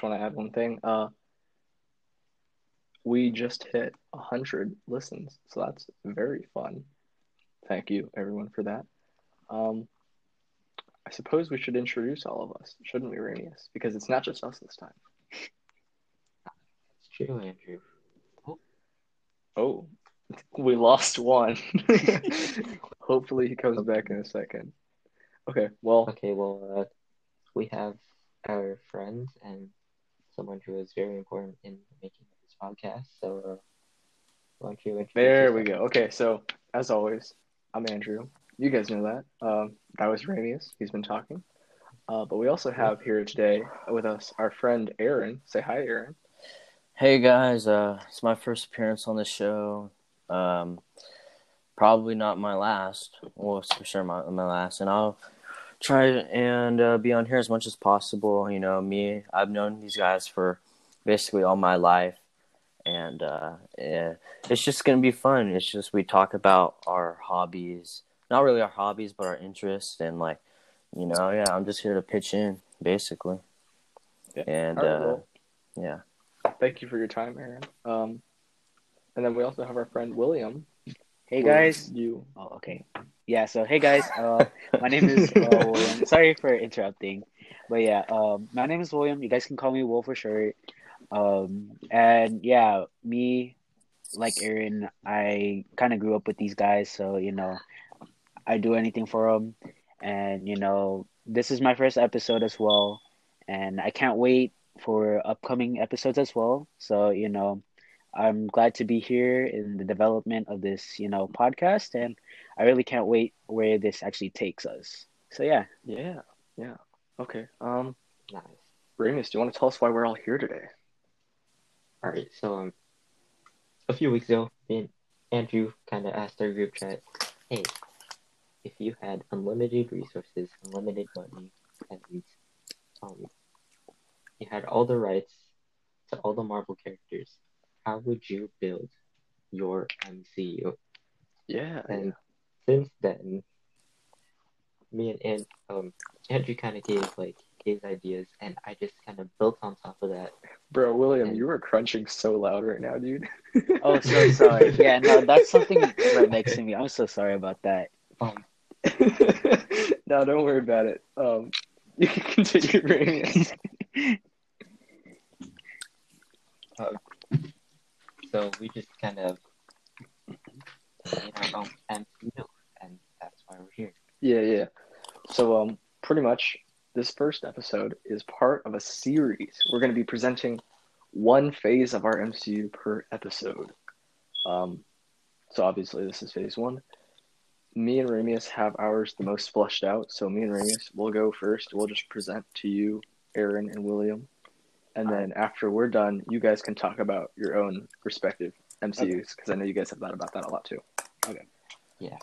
just want to add one thing. Uh, we just hit a hundred listens, so that's very fun. Thank you, everyone, for that. Um, I suppose we should introduce all of us, shouldn't we, Reimius? Because it's not just us this time. it's true, Andrew. Oh, we lost one. Hopefully, he comes back in a second. Okay, well, Okay, well, uh, we have our friend and someone who is very important in making this podcast. So, uh, why don't you introduce there we go. Okay, so as always, I'm Andrew. You guys know that. Um, that was Reimius. He's been talking. Uh, but we also have here today with us our friend Aaron. Say hi, Aaron. Hey guys, uh, it's my first appearance on the show. Um, probably not my last. Well, it's for sure my my last, and I'll try and uh, be on here as much as possible. You know, me, I've known these guys for basically all my life, and uh, yeah, it's just gonna be fun. It's just we talk about our hobbies, not really our hobbies, but our interests, and like, you know, yeah, I'm just here to pitch in, basically, Yeah. and All right, uh, well, yeah. thank you for your time, Aaron. Um, and then we also have our friend William. Hey guys. You. Oh, okay. Yeah. So hey guys. Uh, my name is uh, William. Sorry for interrupting, but yeah. Um, my name is William. You guys can call me Will for short. Um, and yeah, me, like Aaron, I kind of grew up with these guys, so you know, I do anything for them, and you know, this is my first episode as well, and I can't wait for upcoming episodes as well. So you know, I'm glad to be here in the development of this, you know, podcast, and I really can't wait where this actually takes us. So yeah, Yeah. Yeah. Okay. Um, Nice. Reimius, do you want to tell us why we're all here today? All right, so um, a few weeks ago, me and Andrew kind of asked our group chat, "Hey, if you had unlimited resources, unlimited money, and um, you had all the rights to all the Marvel characters, how would you build your MCU?" Yeah. And since then, me and, and um, Andrew kind of gave like his ideas, and I just kind of built on top of that. Bro, William, And- you are crunching so loud right now, dude. oh so sorry. Yeah, no, that's something right next to me. I'm so sorry about that. Um, no, don't worry about it. Um, you can continue, Reimius. So we just kind of made our own MCU, and that's why we're here. Yeah, yeah. So, um, pretty much this first episode is part of a series. We're going to be presenting one phase of our MCU per episode. Um, so obviously this is phase one. Me and Reimius have ours the most fleshed out. So me and Reimius will go first. We'll just present to you, Aaron and William, and then after we're done, you guys can talk about your own respective MCUs because I know you guys have thought about that a lot too. Okay. Yeah.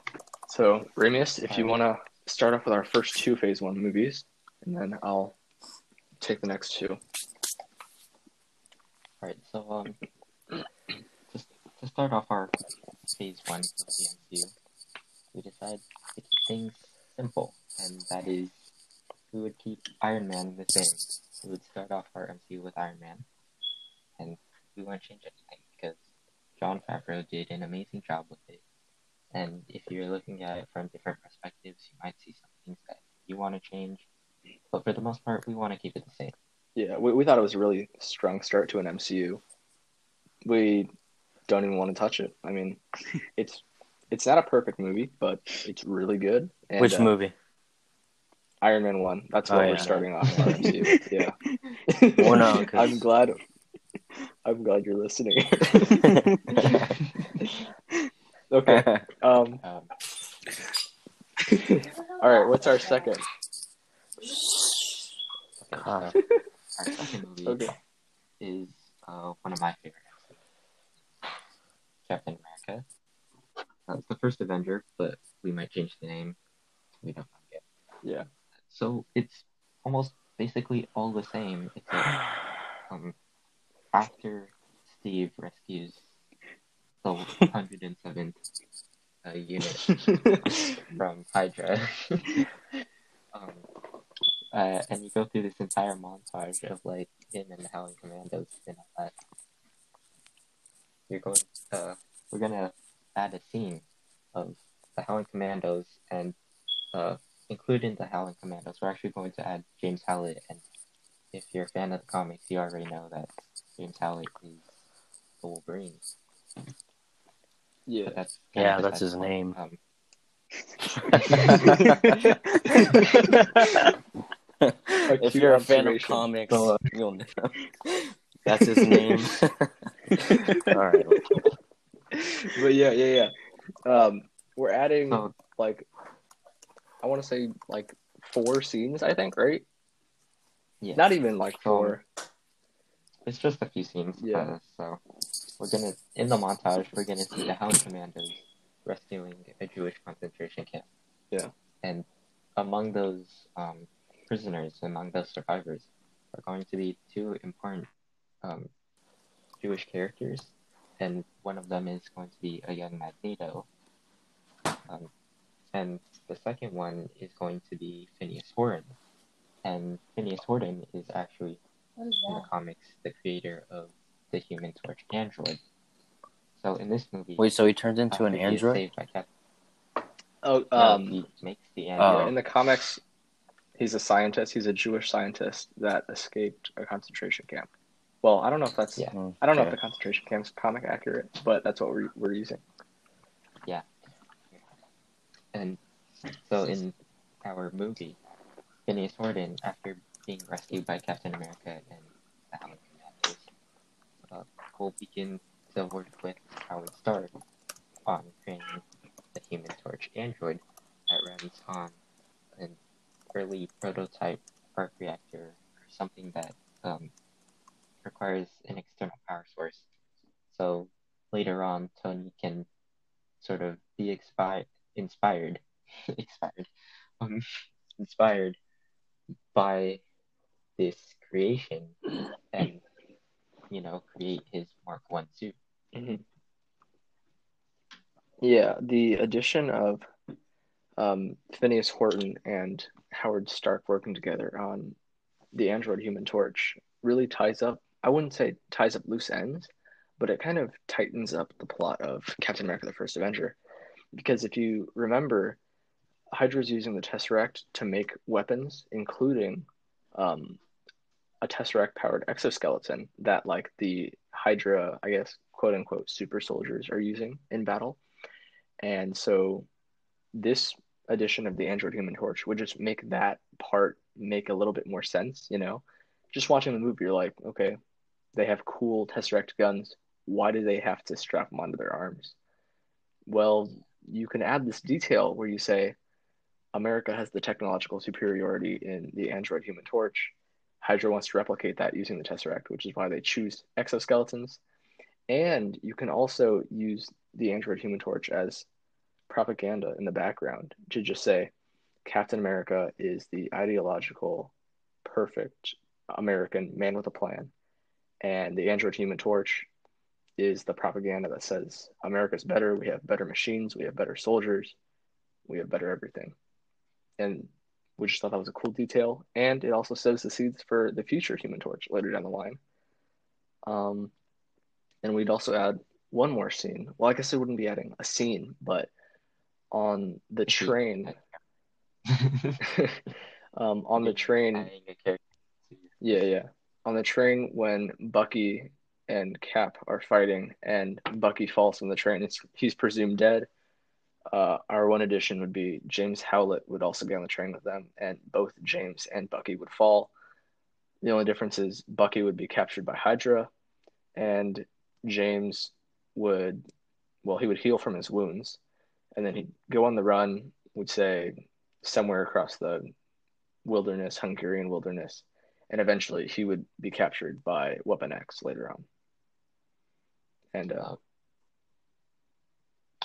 So Reimius, if you Alright. want to start off with our first two Phase One movies, and then I'll take the next two. All right. So um, just to start off our phase one of the MCU, we decided to keep things simple, and that is we would keep Iron Man the same. We would start off our MCU with Iron Man, and we won't change anything because Jon Favreau did an amazing job with it. And if you're looking at it from different perspectives, you might see some things that you want to change. But for the most part, we want to keep it the same. Yeah, we, we thought it was a really strong start to an MCU. We don't even want to touch it. I mean, it's it's not a perfect movie, but it's really good. And, Which uh, movie? Iron Man one. That's Oh, yeah. we're starting off our Yeah. Well, no, 'cause- I'm glad. I'm glad you're listening. okay. Um. Um, All right. What's our second? okay, God. so our second movie Okay. is uh, one of my favorite. Captain America. That's the first Avenger, but we might change the name we don't know yet. Yeah. So it's almost basically all the same, except um, after Steve rescues the 107th uh, unit from Hydra, um, uh, and you go through this entire montage of like him and the Howling Commandos and all that. You're going, uh, we're gonna add a scene of the Howling Commandos and uh, including the Howling Commandos, we're actually going to add James Howlett. And if you're a fan of the comics, you already know that James Howlett is the Wolverine. yeah. But that's Yeah, that's his point. name. Um, if you're a fan of comics, you'll know. That's his name. All right. but yeah, yeah, yeah. Um, we're adding so like I want to say like four scenes. I think right. yeah, Not even like So, four. it's just a few scenes. Yeah. Uh, so we're gonna in the montage we're gonna see the Hound Commandos rescuing a Jewish concentration camp. Yeah. And among those um, prisoners, among those survivors, are going to be two important um, Jewish characters, and one of them is going to be a young Magneto. Um, and the second one is going to be Phineas Horton. And Phineas Horton is actually What is in the comics the creator of the Human Torch android. So in this movie, Wait, so he turns into an after he is android? saved by Cap- Oh, no, um, he makes the Oh. android. in the comics, he's a scientist. He's a Jewish scientist that escaped a concentration camp. Well, I don't know if that's. Yeah. I don't know if the concentration camp's comic accurate, but that's what we're, we're using. And so in our movie, Phineas Horton, after being rescued by Captain America and the Howling uh, will begin to work with Howard Stark on creating the Human Torch android that runs on an early prototype arc reactor or something that um, requires an external power source. So later on, Tony can sort of be expi- inspired, um, inspired by this creation and you know create his Mark One suit. Yeah, the addition of um, Phineas Horton and Howard Stark working together on the Android Human Torch really ties up, I wouldn't say ties up loose ends, but it kind of tightens up the plot of Captain America the First Avenger. Because if you remember, Hydra's using the Tesseract to make weapons, including um, a Tesseract powered exoskeleton that, like, the Hydra, I guess, quote unquote, super soldiers are using in battle. And so this edition of the Android Human Torch would just make that part make a little bit more sense, you know? Just watching the movie, you're like, okay, they have cool Tesseract guns. Why do they have to strap them onto their arms? Well, you can add this detail where you say America has the technological superiority in the Android Human Torch. Hydra wants to replicate that using the Tesseract, which is why they choose exoskeletons. And you can also use the Android Human Torch as propaganda in the background to just say Captain America is the ideological, perfect American man with a plan. And the Android Human Torch is the propaganda that says America's better, we have better machines, we have better soldiers, we have better everything. And we just thought that was a cool detail. And it also sows the seeds for the future Human Torch later down the line. Um, and we'd also add one more scene. Well, I guess I wouldn't be adding a scene, but on the train, um, on the train, Adding a character to- yeah, yeah, on the train when Bucky and Cap are fighting, and Bucky falls from the train. It's he's presumed dead. Uh, our one addition would be James Howlett would also be on the train with them, and both James and Bucky would fall. The only difference is Bucky would be captured by Hydra, and James would, well, he would heal from his wounds, and then he'd go on the run, would say somewhere across the wilderness, Hungarian wilderness, and eventually he would be captured by Weapon X later on. And uh,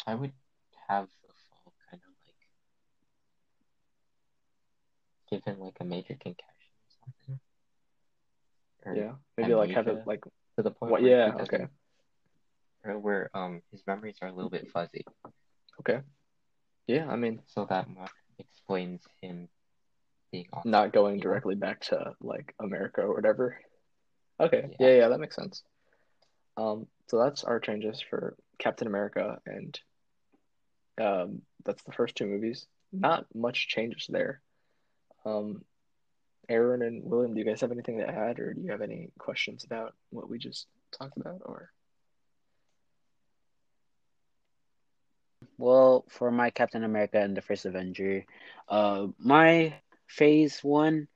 I would have a fall kind of like give him like a major concussion or something. Or Yeah, maybe like have it like to the point what? where Yeah, okay, where um his memories are a little bit fuzzy. okay. Yeah, I mean, So that explains him being on not going directly back to like America or whatever. Okay, Yeah. yeah, yeah, that makes sense. Um, so that's our changes for Captain America, and um, that's the first two movies. Not much changes there. Um, Aaron and William, do you guys have anything to add, or do you have any questions about what we just talked about? Or Well, for my Captain America and the First Avenger, uh, my Phase One,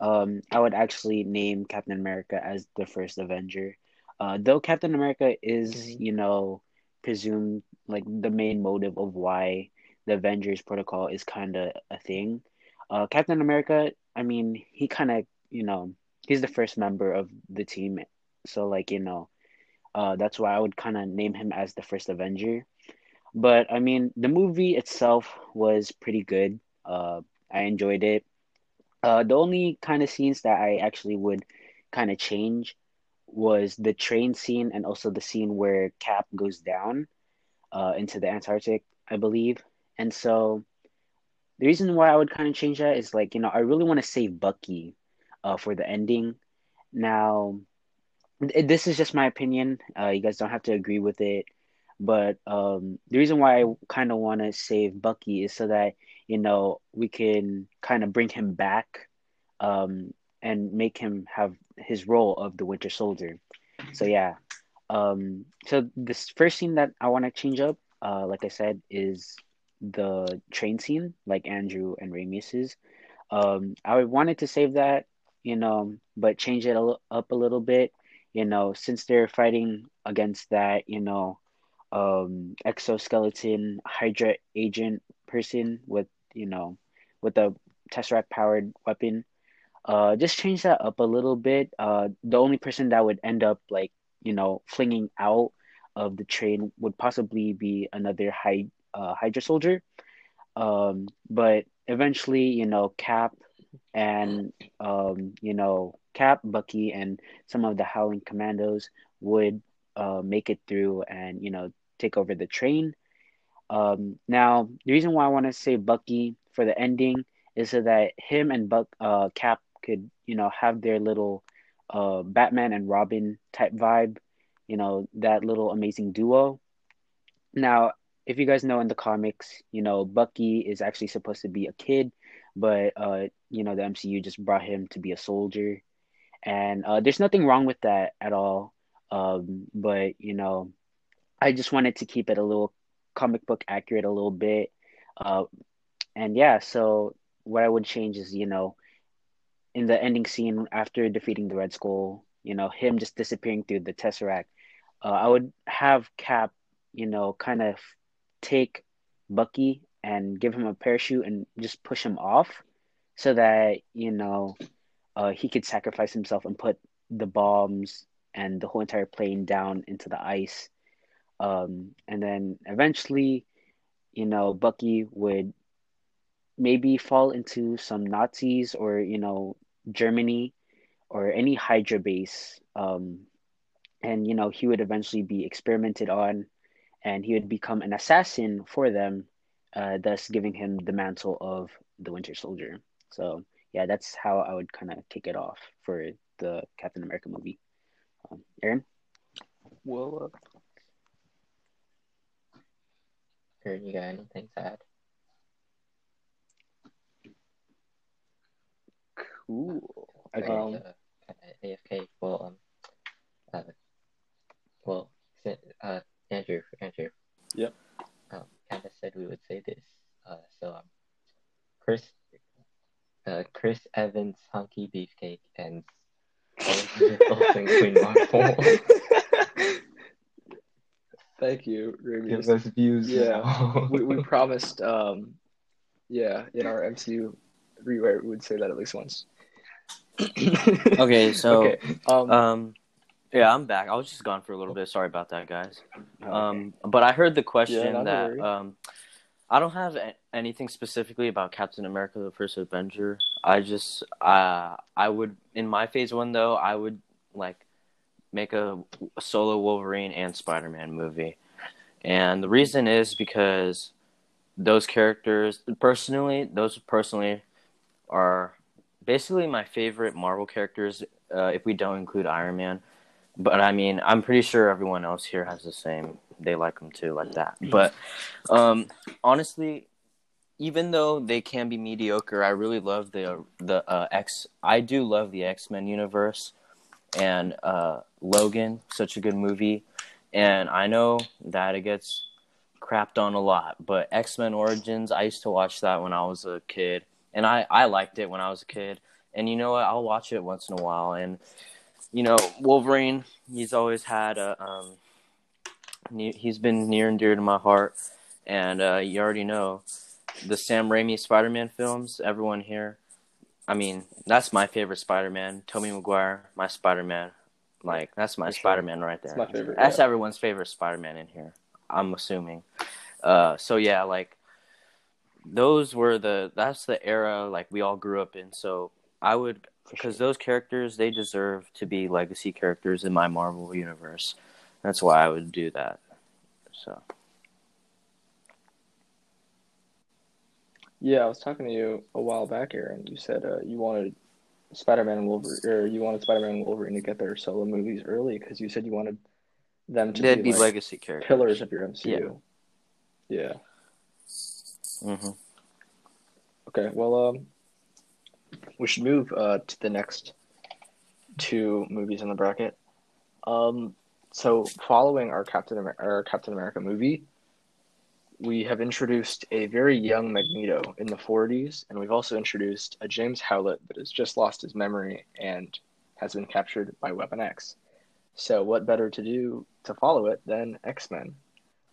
um, I would actually name Captain America as the First Avenger. Uh, though Captain America is, Mhm. you know, presumed like the main motive of why the Avengers Protocol is kind of a thing. Uh, Captain America, I mean, he kind of, you know, he's the first member of the team, so like, you know, uh, that's why I would kind of name him as the First Avenger. But I mean, the movie itself was pretty good. Uh, I enjoyed it. Uh, the only kind of scenes that I actually would kind of change was the train scene and also the scene where Cap goes down uh, into the Antarctic, I believe. And so the reason why I would kind of change that is like, you know, I really want to save Bucky uh, for the ending. Now, th- this is just my opinion. Uh, you guys don't have to agree with it. But um, the reason why I kind of want to save Bucky is so that, you know, we can kind of bring him back um, and make him have his role of the Winter Soldier. So, yeah. Um, so, this first scene that I want to change up, uh, like I said, is the train scene, like Andrew and Ramirez's. Um, I wanted to save that, you know, but change it up a little bit, you know, since they're fighting against that, you know, um, exoskeleton Hydra agent person with, you know, with a Tesseract powered weapon. Uh, just change that up a little bit. Uh, the only person that would end up like, you know, flinging out of the train would possibly be another Hy- uh, Hydra soldier. Um, but eventually, you know, Cap and um, you know, Cap, Bucky, and some of the Howling Commandos would uh, make it through and you know take over the train. Um, now, the reason why I want to say Bucky for the ending is so that him and Buck, uh, Cap could you know have their little uh, Batman and Robin type vibe, you know that little amazing duo. Now, if you guys know in the comics, you know Bucky is actually supposed to be a kid, but uh, you know the MCU just brought him to be a soldier, and uh, there's nothing wrong with that at all. Um, but you know, I just wanted to keep it a little comic book accurate a little bit, uh, and yeah. So what I would change is you know, in the ending scene after defeating the Red Skull, you know, him just disappearing through the Tesseract. Uh, I would have Cap, you know, kind of take Bucky and give him a parachute and just push him off so that, you know, uh, he could sacrifice himself and put the bombs and the whole entire plane down into the ice. Um, and then eventually, you know, Bucky would maybe fall into some Nazis or, you know, Germany or any Hydra base. Um, and, you know, he would eventually be experimented on and he would become an assassin for them, uh, thus giving him the mantle of the Winter Soldier. So yeah, that's how I would kind of kick it off for the Captain America movie. Um, Aaron, well, uh, you got anything to add? Cool. Okay, Um, uh, AFK. Well, um, uh, well, uh, Andrew, Andrew. Yep. Um, kind of said we would say this. Uh, so um, Chris, uh, Chris Evans, Hunky Beefcake, and Olsen, Queen Marvel. Thank you, Remy. Give us views. Yeah. we, we promised, um, yeah, in our MCU rewrite, we would say that at least once. Okay, so okay. Um, um, yeah, I'm back. I was just gone for a little bit. Sorry about that, guys. Okay. Um, but I heard the question Yeah, that um, I don't have a- anything specifically about Captain America: The First Avenger. I just, uh, I would in my phase one though, I would like make a, a solo Wolverine and Spider Man movie, and the reason is because those characters, personally, those personally are basically my favorite Marvel characters. Uh, if we don't include Iron Man, but I mean, I'm pretty sure everyone else here has the same. They like them too, like that. But um, honestly, even though they can be mediocre, I really love the the uh, X. I do love the X Men universe, and uh, Logan, such a good movie. And I know that it gets crapped on a lot, but X Men Origins, I used to watch that when I was a kid, and I I liked it when I was a kid. And you know what? I'll watch it once in a while. And you know, Wolverine, he's always had a um, he's been near and dear to my heart. And uh, you already know the Sam Raimi Spider Man films, everyone here. I mean, that's my favorite Spider Man. Tobey Maguire, my Spider Man. Like, that's my sure. Spider Man right there. Favorite, That's yeah. everyone's favorite Spider Man in here, I'm assuming. Uh, so, yeah, like, those were the, that's the era, like, we all grew up in. So, I would, because sure. those characters, they deserve to be legacy characters in my Marvel universe. That's why I would do that. So, Yeah, I was talking to you a while back, Aaron. You said uh, you wanted Spider-Man and Wolverine, or you wanted Spider-Man and Wolverine to get their solo movies early because you said you wanted them to they'd be, be like, legacy characters. pillars of your MCU. Yeah. Hmm Okay. Well, um, we should move uh to the next two movies in the bracket. Um, so following our Captain Amer- our Captain America movie, we have introduced a very young Magneto in the 40s, and we've also introduced a James Howlett that has just lost his memory and has been captured by Weapon X. So, what better to do to follow it than X Men?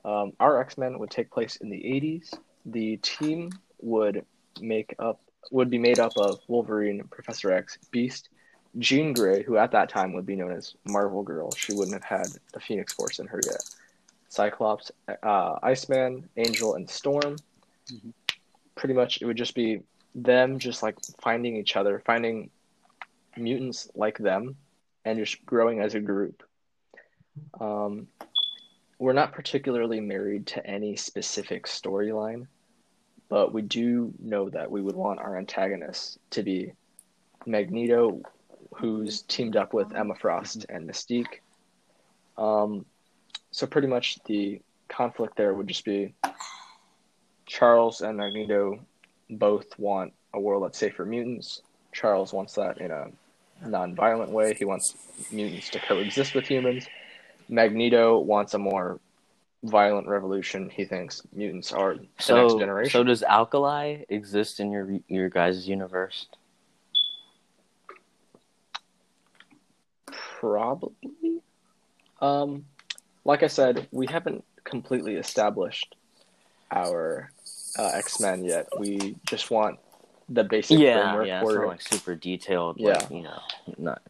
Um, our X Men would take place in the 80s. The team would make up would be made up of Wolverine, Professor X, Beast, Jean Grey, who at that time would be known as Marvel Girl. She wouldn't have had the Phoenix Force in her yet. Cyclops, uh, Iceman, Angel, and Storm. Mhm. Pretty much, it would just be them just like finding each other, finding mutants like them, and just growing as a group. Um, we're not particularly married to any specific storyline, but we do know that we would want our antagonists to be Magneto, who's teamed up with Emma Frost and Mystique. Um, so pretty much the conflict there would just be Charles and Magneto both want a world that's safe for mutants. Charles wants that in a non-violent way. He wants mutants to coexist with humans. Magneto wants a more violent revolution. He thinks mutants are the next So, generation. so does Alkali exist in your your guys' universe? Probably. Um, like I said, we haven't completely established our uh, X Men yet. We just want the basic Yeah, framework yeah, it's for not like super detailed. Yeah. like, you know, not.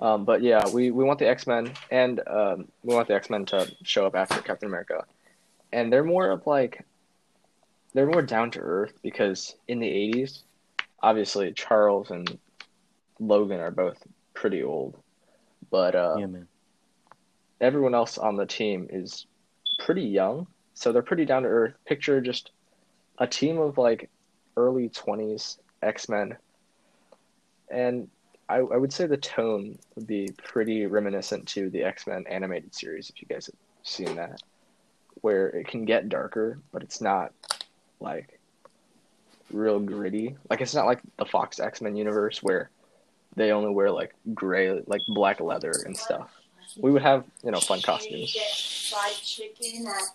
Um, but yeah, we, we want the X Men, and um, we want the X Men to show up after Captain America, and they're more of like, they're more down to earth because in the '80s, obviously Charles and Logan are both pretty old, but uh, yeah, everyone else on the team is pretty young, so they're pretty down to earth. Picture just a team of like early 20s X Men, and I, I would say the tone would be pretty reminiscent to the X Men animated series, if you guys have seen that, where it can get darker, but it's not like real gritty. Like it's not like the Fox X Men universe where they only wear like gray, like black leather and stuff. We would have you know fun costumes.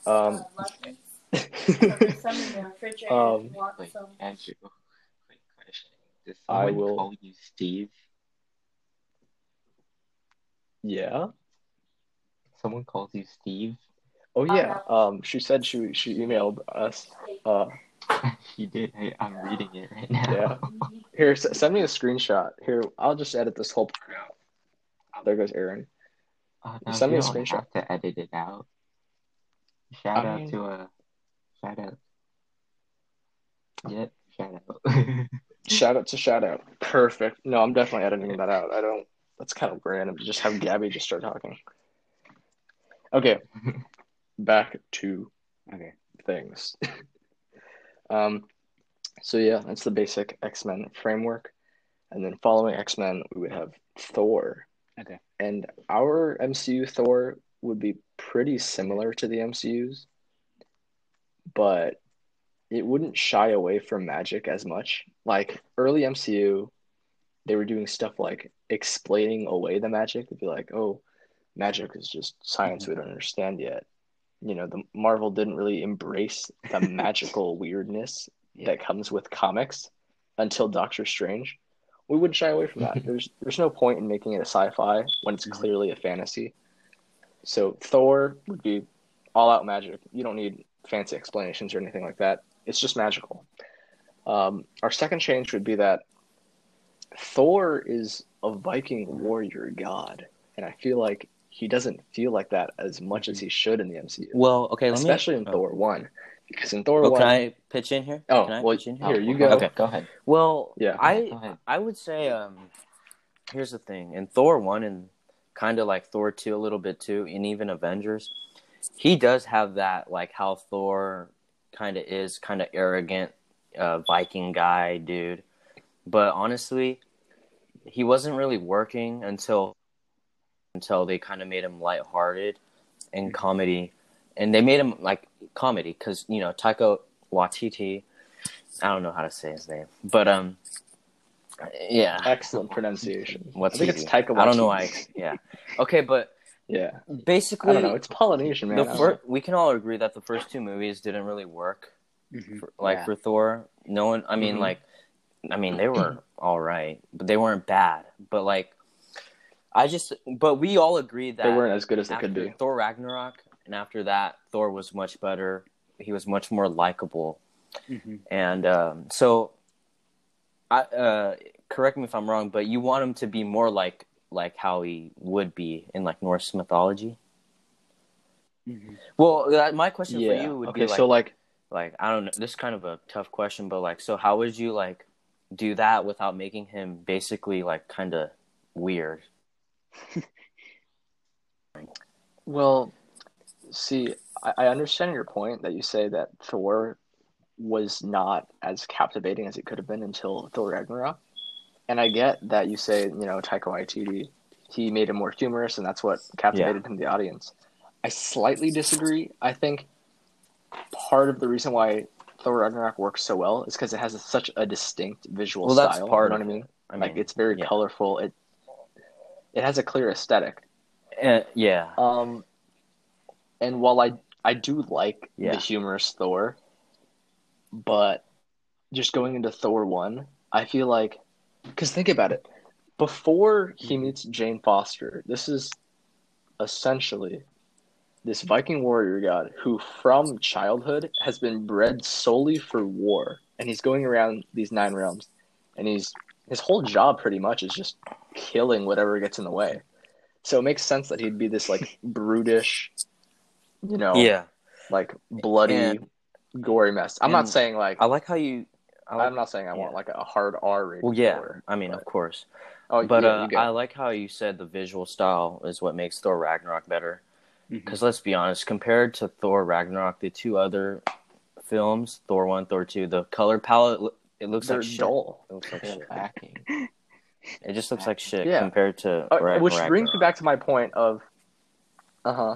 Um, Lucky's. So there's some in the refrigerator. Um, if you want Wait, some. Andrew, quick question. Does I will- call you Steve? Yeah. Someone calls you Steve? Oh yeah. Um, she said she she emailed us. Uh, he did. I, I'm reading it right now. Yeah. here, s- send me a screenshot. Here, I'll just edit this whole part out. Oh, there goes Aaron. Oh, no, Send me you a don't screenshot. have to edit it out. Shout I out mean- to a Shout out. Yep, shout out. Shout out to shout out. Perfect. No, I'm definitely editing that out. I don't. That's kind of random to just have Gabby just start talking. Okay, back to Okay. things. um, so yeah, that's the basic X Men framework, and then following X Men, we would have Thor. Okay. And our MCU Thor would be pretty similar to the MCU's, but it wouldn't shy away from magic as much. Like early MCU, they were doing stuff like explaining away the magic. They'd be like, "Oh, magic is just science we don't understand yet." You know, the Marvel didn't really embrace the magical weirdness Yeah. that comes with comics until Doctor Strange. We wouldn't shy away from that. There's there's no point in making it a sci-fi when it's Mhm. clearly a fantasy. So Thor would be all out magic. You don't need fancy explanations or anything like that. It's just magical. Um, our second change would be that Thor is a Viking warrior god, and I feel like he doesn't feel like that as much as he should in the MCU, Well, okay, let especially me, in oh. Thor one, because in Thor Well, one, can I pitch in here? Oh, can I well, pitch in here? here, you Oh, go. Okay. Go ahead. Well, Yeah. I. I would say um here's the thing. In Thor 1 and kind of like Thor 2 a little bit too and even Avengers, he does have that like how Thor kind of is kind of arrogant uh Viking guy dude. But honestly, he wasn't really working until until they kind of made him lighthearted and comedy. And they made him like comedy cuz you know, Taika Waititi I don't know how to say his name. But um yeah. excellent pronunciation. What's I think it's? Taika. I don't know Waititi. why. Yeah. Okay, but Yeah, basically, I don't know. It's Polynesian, man. the fir- we can all agree that the first two movies didn't really work. Mhm. For, like Yeah. for Thor, no one. I mean, Mhm. like, I mean, they were all right, but they weren't bad. But like, I just, but we all agreed that they weren't as good as they could be. Thor Ragnarok, and after that, Thor was much better. He was much more likable, Mhm. and um, so, I uh, correct me if I'm wrong, but you want him to be more like like how he would be in like Norse mythology. Mhm. Well, that, my question Yeah. for you would okay, be like, so like, like I don't know. This is kind of a tough question, but like, so how would you like do that without making him basically like kind of weird? well, see, I, I understand your point that you say that Thor was not as captivating as it could have been until Thor Ragnarok, and I get that you say you know Taika Waititi, he made him more humorous, and that's what captivated him the audience. I slightly disagree. I think part of the reason why Thor Ragnarok works so well is because it has a, such a distinct visual Well, that's style. part you know what I mean? I mean, like it's very yeah. colorful. It it has a clear aesthetic. Uh, yeah, Um, and while I I do like Yeah. the humorous Thor, but just going into Thor one, I feel like because think about it, before he meets Jane Foster, this is essentially this Viking warrior god who, from childhood, has been bred solely for war, and he's going around these nine realms, and he's his whole job pretty much is just killing whatever gets in the way. So it makes sense that he'd be this like brutish, you know, yeah. like bloody, And- gory mess. I'm not saying like I like how you. I like, I'm not saying I want like a hard R rated. well, yeah. Thor, I mean, but- of course, oh, but yeah, uh. I like how you said the visual style is what makes Thor Ragnarok better. Mhm. Because let's be honest, compared to Thor Ragnarok, the two other films, Thor one, Thor two, the color palette it looks they're like shit. dull. It looks like shit. lacking. It just looks like shit Yeah. compared to Uh, Rag- which brings me back to my point of, uh huh.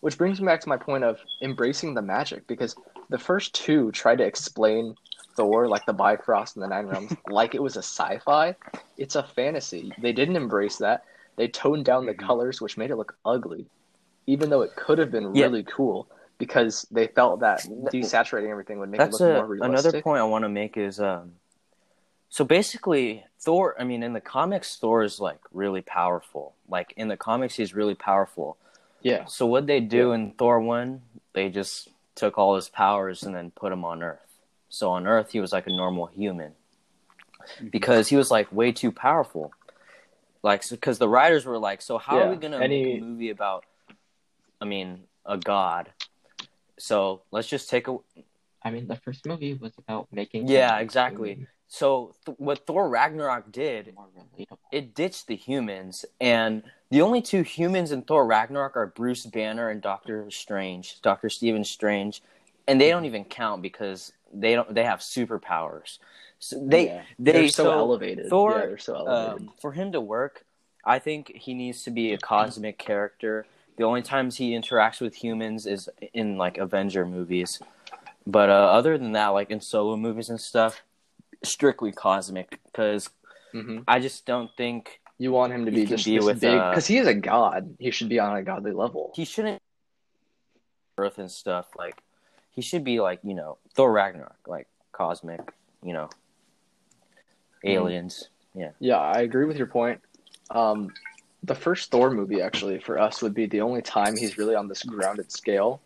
Which brings me back to my point of embracing the magic because the first two tried to explain Thor, like the Bifrost and the Nine Realms, like it was a sci-fi. It's a fantasy. They didn't embrace that. They toned down the Mhm. colors, which made it look ugly, even though it could have been Yeah. really cool because they felt that desaturating everything would make That's it look a, more realistic. another point I want to make is um so basically Thor I mean in the comics Thor is like really powerful. Like in the comics he's really powerful. Yeah, So what they do in Thor 1, they just took all his powers and then put him on Earth. So on Earth he was like a normal human because he was like way too powerful. Like because the writers were like so how Yeah, are we going to and make a movie about I mean a god So let's just take a. I mean, the first movie was about making. Yeah, exactly. So th- what Thor Ragnarok did, it ditched the humans, and the only two humans in Thor Ragnarok are Bruce Banner and Doctor Strange, Doctor Stephen Strange, and they don't even count because they don't. They have superpowers. So they Yeah. they They're so, so elevated. Thor, yeah, so elevated. um, for him to work, I think he needs to be a cosmic character. The only times he interacts with humans is in like Avenger movies, but uh, other than that, like in solo movies and stuff, strictly cosmic. Because hmm I just don't think You want him to be just be with, big uh, because he is a god. He should be on a godly level. he shouldn't Earth and stuff. Like he should be like you know Thor Ragnarok, like cosmic, you know, aliens. Yeah. Yeah, I agree with your point. Um, the first Thor movie actually for us would be the only time he's really on this grounded scale,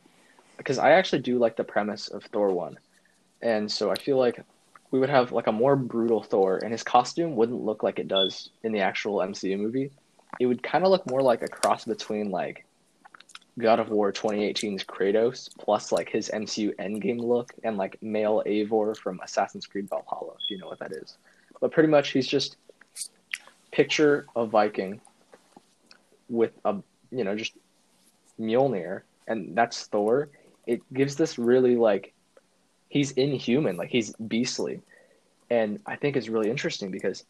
because I actually do like the premise of Thor one, and so I feel like we would have like a more brutal Thor, and his costume wouldn't look like it does in the actual MCU movie. It would kind of look more like a cross between like God of War 2018's Kratos plus like his MCU Endgame look and like male Eivor from Assassin's Creed Valhalla, if you know what that is. But pretty much he's just picture a Viking with a you know just Mjolnir, and that's Thor. It gives this really like he's inhuman, like he's beastly, and I think it's really interesting because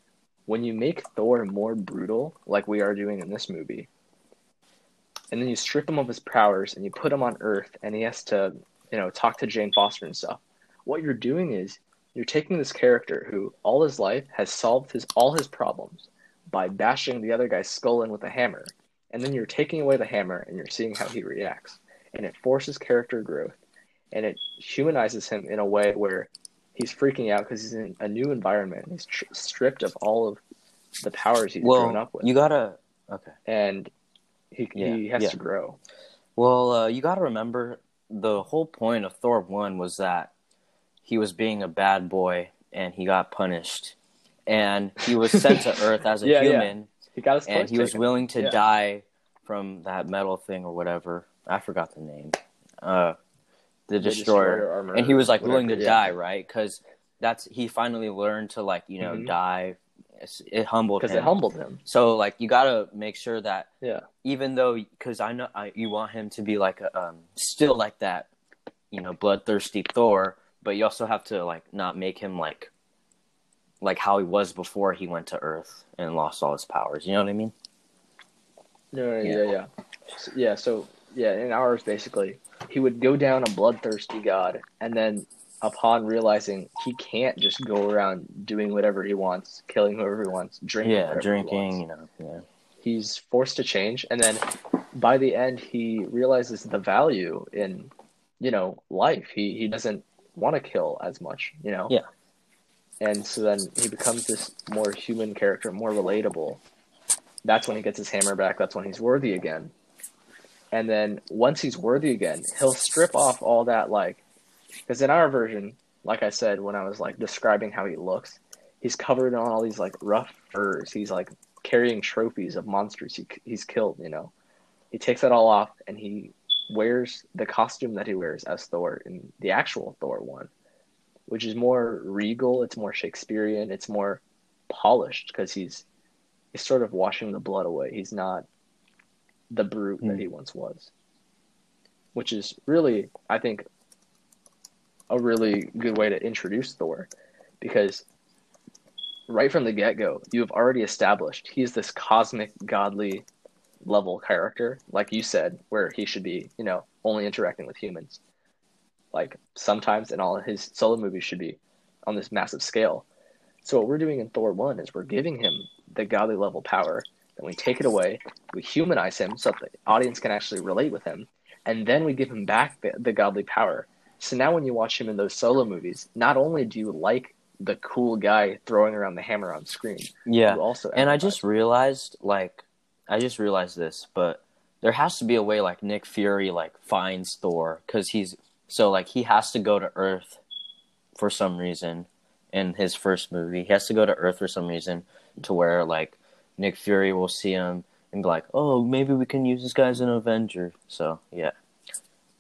when you make Thor more brutal, like we are doing in this movie, and then you strip him of his powers and you put him on Earth, and he has to you know talk to Jane Foster and stuff. What you're doing is you're taking this character who all his life has solved his all his problems by bashing the other guy's skull in with a hammer. And then you're taking away the hammer and you're seeing how he reacts. And it forces character growth and it humanizes him in a way where he's freaking out because he's in a new environment. He's tr- stripped of all of the powers he's grown Well, up with. you gotta okay. and he, he has yeah. to grow. Well, uh, you got to remember the whole point of Thor 1 was that he was being a bad boy and he got punished. And he was sent to Earth as a Yeah, yeah. human He got his and toys he was willing to Yeah. die from that metal thing or whatever. I forgot the name. Uh, the, The destroyer. armor, and he was like whatever, willing to yeah. die, right? Because that's he finally learned to like you know Mhm. die. It humbled him. because it humbled him. So like you gotta make sure that Yeah. even though because I know I, you want him to be like a, um still like that, you know, bloodthirsty Thor, but you also have to like not make him like like how he was before he went to Earth and lost all his powers. You know what I mean? No, Yeah. yeah, yeah, So, yeah. So yeah, in ours basically, he would go down a bloodthirsty god, and then upon realizing he can't just go around doing whatever he wants, killing whoever he wants, drinking, yeah, drinking. You know, yeah. he's forced to change, and then by the end, he realizes the value in you know life. He he doesn't want to kill as much, you know. Yeah. And so then he becomes this more human character, more relatable. That's when he gets his hammer back. That's when he's worthy again. And then once he's worthy again, he'll strip off all that like because in our version, like I said when I was like describing how he looks, he's covered in all these like rough furs. He's like carrying trophies of monsters he, he's killed, you know. He takes that all off and he wears the costume that he wears as Thor in the actual Thor one, which is more regal, it's more Shakespearean, it's more polished because he's he's sort of washing the blood away. He's not the brute that Hmm. he once was. Which is really, I think, a really good way to introduce Thor because right from the get go, you have already established he's this cosmic, godly level character, like you said, where he should be, you know, only interacting with humans. Like sometimes in all his solo movies should be on this massive scale. So what we're doing in Thor 1 is we're giving him the godly level power, then we take it away, we humanize him so that the audience can actually relate with him, and then we give him back the, the godly power. So now when you watch him in those solo movies, not only do you like the cool guy throwing around the hammer on screen, Yeah. you also And I just realized, like, I just realized this, but there has to be a way, like Nick Fury, like finds Thor because he's so like he has to go to Earth for some reason in his first movie. He has to go to Earth for some reason to where like Nick Fury will see him and be like, "Oh, maybe we can use this guy as an Avenger." So yeah,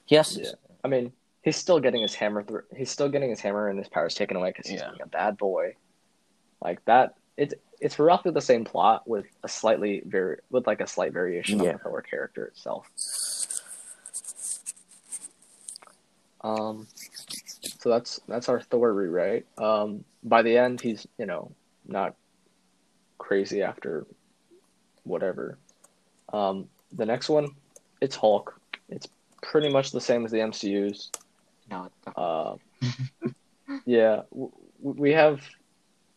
he has to. Yeah. I mean, he's still getting his hammer. Th- he's still getting his hammer and his powers taken away because he's Yeah. being a bad boy. Like that. It's it's roughly the same plot with a slightly very with like a slight variation Yeah. on the character itself. Um, so that's that's our Thor rewrite. Um, by the end, he's you know not crazy after whatever. Um, the next one, it's Hulk. It's pretty much the same as the MCU's. No, not. Uh, yeah, w- w- we have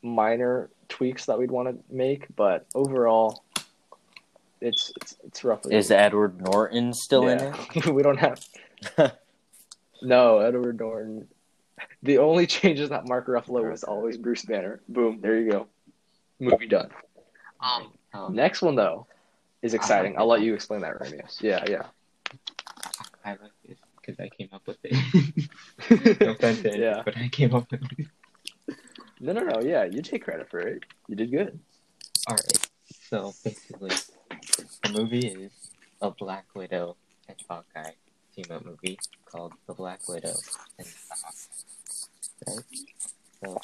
minor tweaks that we'd want to make, but overall, it's it's, it's roughly. Is Edward Norton still in Yeah. it? we don't have. no, Edward Norton. The only changes that Mark Ruffalo was always Bruce Banner. Boom, there you go. Movie done. Um, Um, next one though is exciting. I'll let you explain that, Reimius. Yeah, yeah. I like this because I came up with it. no offense, Yeah. but I came up with it. No, no, no. Yeah, you take credit for it. You did good. Alright, so basically, the movie is a Black Widow and Hawkeye movie called The Black Widow and. Right? So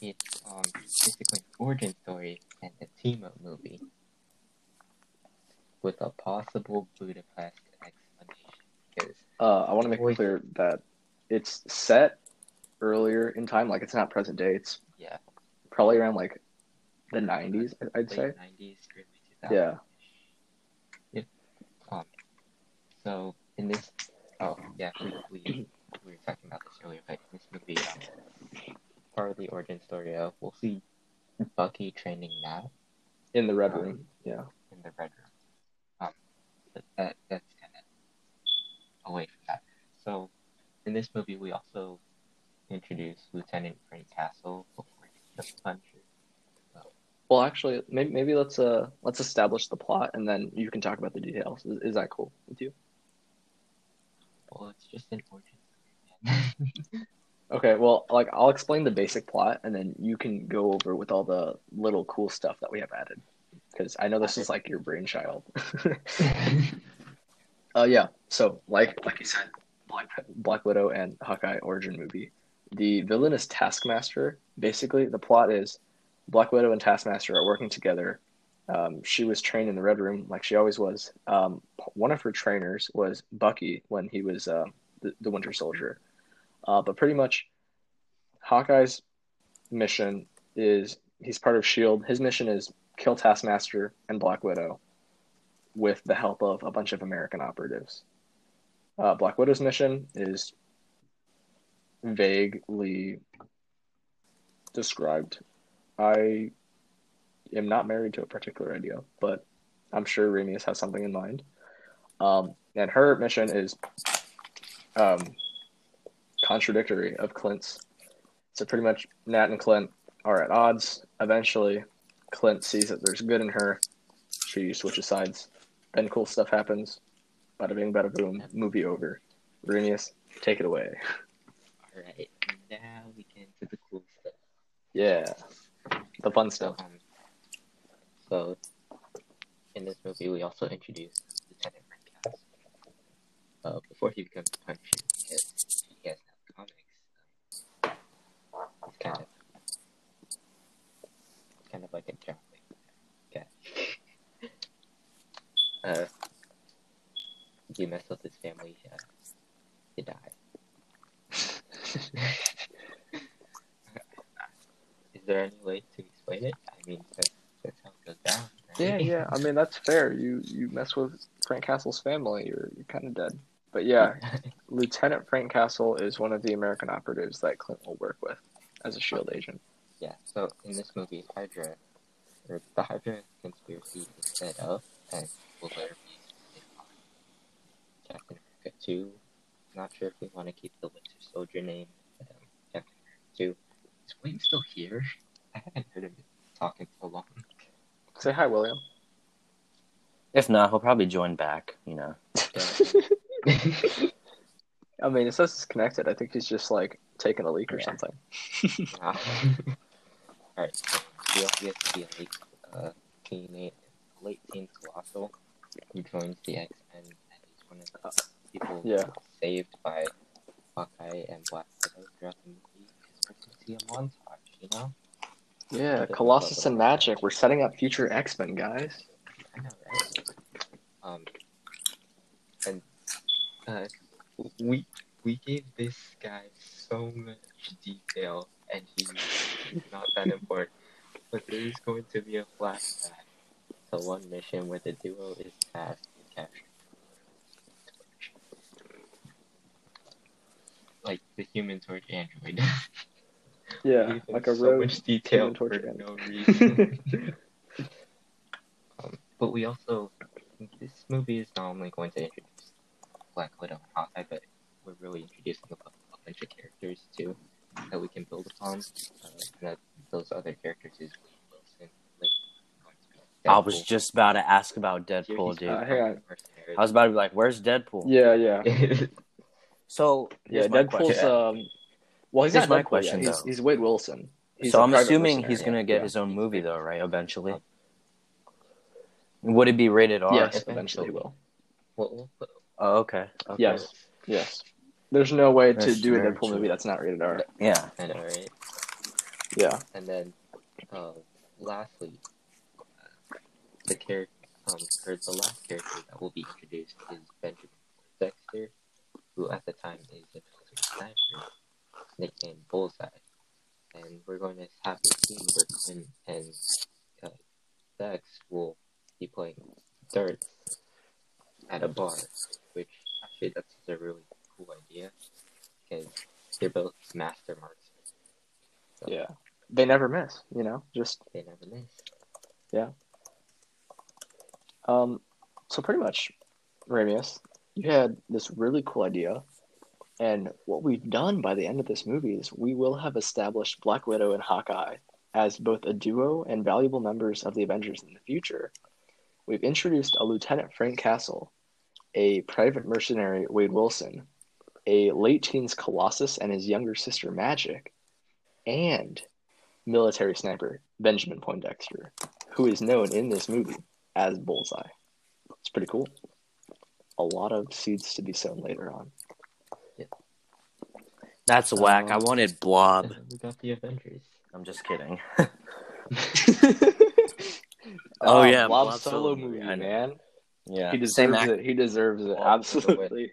it's um basically an origin story and a team up movie with a possible Budapest explanation. Because Uh, I want to make it clear that it's set earlier in time. Like it's not present day. It's yeah, probably around like the '90s. I'd say. nineties, early two thousands. Yeah. Yep. Um. So in this, oh yeah, we, we, we were talking about this earlier, but this movie, um, part of the origin story of we'll see Bucky training Nat In the red Um, room. Yeah. in the red room. Um, but that that's kind of away from that. So in this movie, we also introduce Lieutenant Frank Castle before he becomes Punisher. Well, actually, maybe maybe let's uh let's establish the plot and then you can talk about the details. Is, is that cool with you? Well, it's just origin. Okay. Well, like I'll explain the basic plot and then you can go over with all the little cool stuff that we have added because I know this is like your brainchild. Uh, yeah. So, like, like you said, Black Black Widow and Hawkeye origin movie. The villain is Taskmaster. Basically, the plot is Black Widow and Taskmaster are working together. Um, she was trained in the Red Room, like she always was. Um, one of her trainers was Bucky when he was uh, the, the Winter Soldier. Uh, but pretty much, Hawkeye's mission is he's part of Shield. His mission is kill Taskmaster and Black Widow with the help of a bunch of American operatives. Uh, Black Widow's mission is vaguely described. I am not married to a particular idea, but I'm sure Reimius has something in mind. Um, and her mission is um, contradictory of Clint's. So pretty much Nat and Clint are at odds. Eventually, Clint sees that there's good in her. She switches sides. Then cool stuff happens. Bada bing, bada boom. Movie over. Reimius, take it away. Alright, now we get into the cool stuff. Yeah, the fun stuff. um, so in this movie, we also introduce Lieutenant Castle. Uh, before he becomes Punisher, because he has no comics. Um, he's kind of, kind of like a John Wick guy. uh, you mess with his family, uh, you die. Is there any way to explain it? I mean, that's, goes down. Yeah, yeah. I mean that's fair. You you mess with Frank Castle's family, you're you're kind of dead. But yeah, Lieutenant Frank Castle is one of the American operatives that Clint will work with as a Shield agent. yeah. So in this movie, Hydra, or the Hydra conspiracy is set up, and will later be in Captain America two. Not sure if we want to keep the Winter Soldier name, um, Captain America two. Is William still here? I haven't heard him talk in so long. Say hi, William. If not, he'll probably join back. You know. I mean, it says it's connected. I think he's just like taking a leak or Yeah. something. Wow. Alright, so we also get to see a late, uh, teammate, late teen Colossus, who joins the X Men, and he's one of the people Yeah. saved by Hawkeye and Black Widow throughout the movie is we're gonna see a montage, you know? Yeah, Colossus and Magik. We're setting up future X Men guys. Know, right? Um, and uh, we we gave this guy so much detail, and he's not that important. But there is going to be a flashback to one mission where the duo is tasked with capturing like the Human Torch android. Yeah, like a so rogue. much detail Human for android. no reason. um, but we also this movie is not only going to introduce Black Widow and Hawkeye, but we're really introducing a, a bunch of characters too that we can build upon. Uh, and that those other characters is Wilson, like going to be I was just about to ask about Deadpool, dude. Uh, hang on. I was about to be like, "Where's Deadpool?" Yeah, yeah, So yeah. Deadpool's question. um. Well, he's Here's not my question, yet. He's, though. he's Wade Wilson. He's so I'm assuming he's gonna get Yeah. his own movie though, right? Eventually. Would it be rated R? Yes, Eventually. eventually he will. We'll, we'll put, Oh, okay. okay. Yes, yes. There's no way to do a very Deadpool true. movie that's not rated R. Yeah. I know, right? Yeah. And then, uh, lastly, uh, the character, um, or the last character that will be introduced is Benjamin Dexter, who at the time is a military sniper, nicknamed Bullseye. And we're going to have a team where Quinn and uh, Dex will be playing darts at a bar, which actually that's a really cool idea because they're both master marksmen. So Yeah. They never miss, you know. Just they never miss. Yeah. Um. So pretty much, Reimius, you had this really cool idea, and what we've done by the end of this movie is we will have established Black Widow and Hawkeye as both a duo and valuable members of the Avengers in the future. We've introduced a Lieutenant Frank Castle, a private mercenary Wade Wilson, a late teens Colossus and his younger sister Magik, and military sniper Benjamin Poindexter, who is known in this movie as Bullseye. It's pretty cool. A lot of seeds to be sown later on. That's whack. I Um, wanted Blob. We got the Avengers. I'm just kidding. oh yeah, Blob Blob solo solo movie, movie, man. Yeah. He Same deserves act- it. He deserves it. Blob for the win. Absolutely.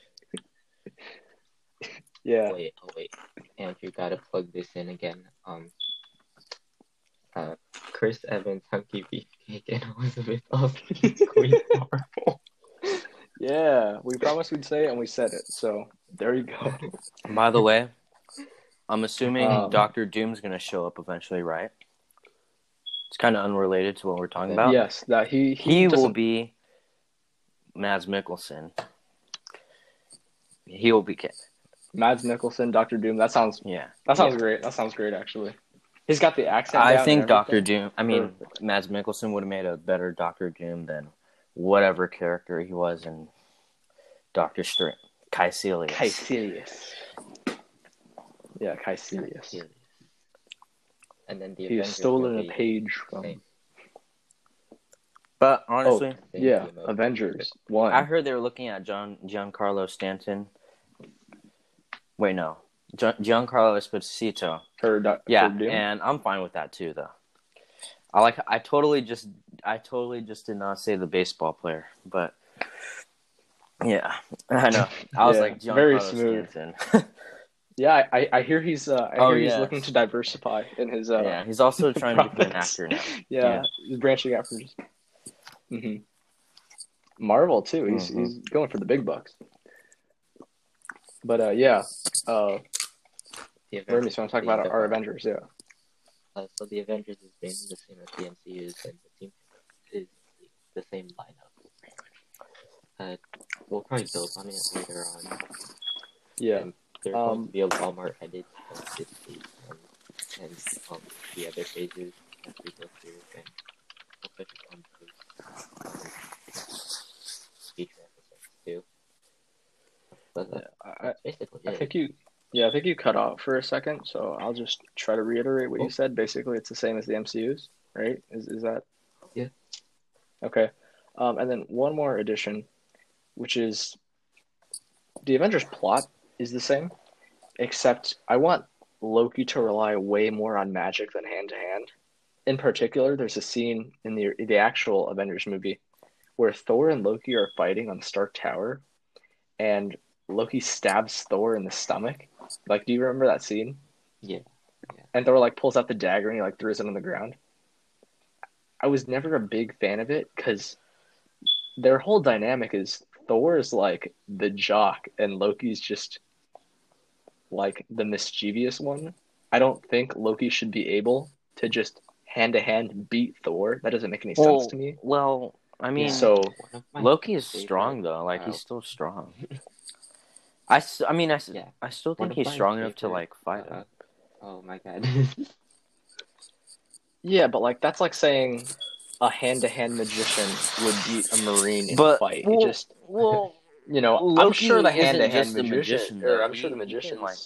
yeah. Wait, oh wait, Andrew, gotta plug this in again. Um, uh, Chris Evans, Hunky Beefcake, and Elizabeth Olsen, Queen Marvel. Yeah. We promised we'd say it and we said it. So there you go. By the way, I'm assuming Um, Doctor Doom's gonna show up eventually, right? It's kind of unrelated to what we're talking about. yes, that he He will be Mads Mikkelsen. He will be. Mads Mikkelsen, Doctor Doom. That sounds Yeah. that sounds Yeah. great. That sounds great actually. He's got the accent. I think Doctor. Doom. I mean, Perfect. Mads Mikkelsen would have made a better Doctor Doom than whatever character he was in Doctor Strange. Caecilius. Caecilius. Yeah, Caecilius. Serious. And then the He's Avengers stolen a page from. same- But honestly, same Yeah, Avengers one. I heard they were looking at John Giancarlo Stanton. Wait, no, Gian, Giancarlo Esposito. for Doc- Yeah, for and I'm fine with that too, though. I like. I totally just. I totally just did not say the baseball player, but yeah, I know. I was Yeah, like Giancarlo very smooth. Stanton. Yeah, I, I hear he's uh, I Oh, hear he's looking to diversify in his uh yeah, he's also trying to become an actor now. yeah, Yeah. he's branching out from just hmm Marvel too. He's Mhm. he's going for the big bucks. But uh yeah, uh the Avengers so I'm talking about be our, Avengers, yeah. Uh, so the Avengers is basically the same as the MCU's, and the team is the same lineup. Uh, we'll probably build on it later on. Yeah. And there's Um, going to be a Walmart edit of this phase and, and um, the other phases as we go through, and we'll touch on those um, future episodes too. But uh, I, that's basically I think you yeah, I think you cut off for a second, so I'll just try to reiterate what you Oh. said. Basically it's the same as the MCU's, right? Is is that Yeah. Okay. Um and then one more addition, which is the Avengers plot is the same. except I want Loki to rely way more on magic than hand to hand. In particular, there's a scene in the the actual Avengers movie where Thor and Loki are fighting on Stark Tower, and Loki stabs Thor in the stomach. Like, do you remember that scene? Yeah. And Thor like pulls out the dagger and he like throws it on the ground. I was never a big fan of it because their whole dynamic is Thor is like the jock and Loki's just like the mischievous one. I don't think Loki should be able to just hand to hand beat Thor. That doesn't make any sense to me. well, I mean, so One of my Loki is strong though. Like Wow. he's still strong. I, I mean, I, s- Yeah. I still think he's strong enough to like fight uh. Oh my god. yeah, but like that's like saying a hand to hand magician would beat a marine in But a fight. well, it just well, you know, I'm sure the hand to hand magician, magician, or. I'm sure the magician he can, like-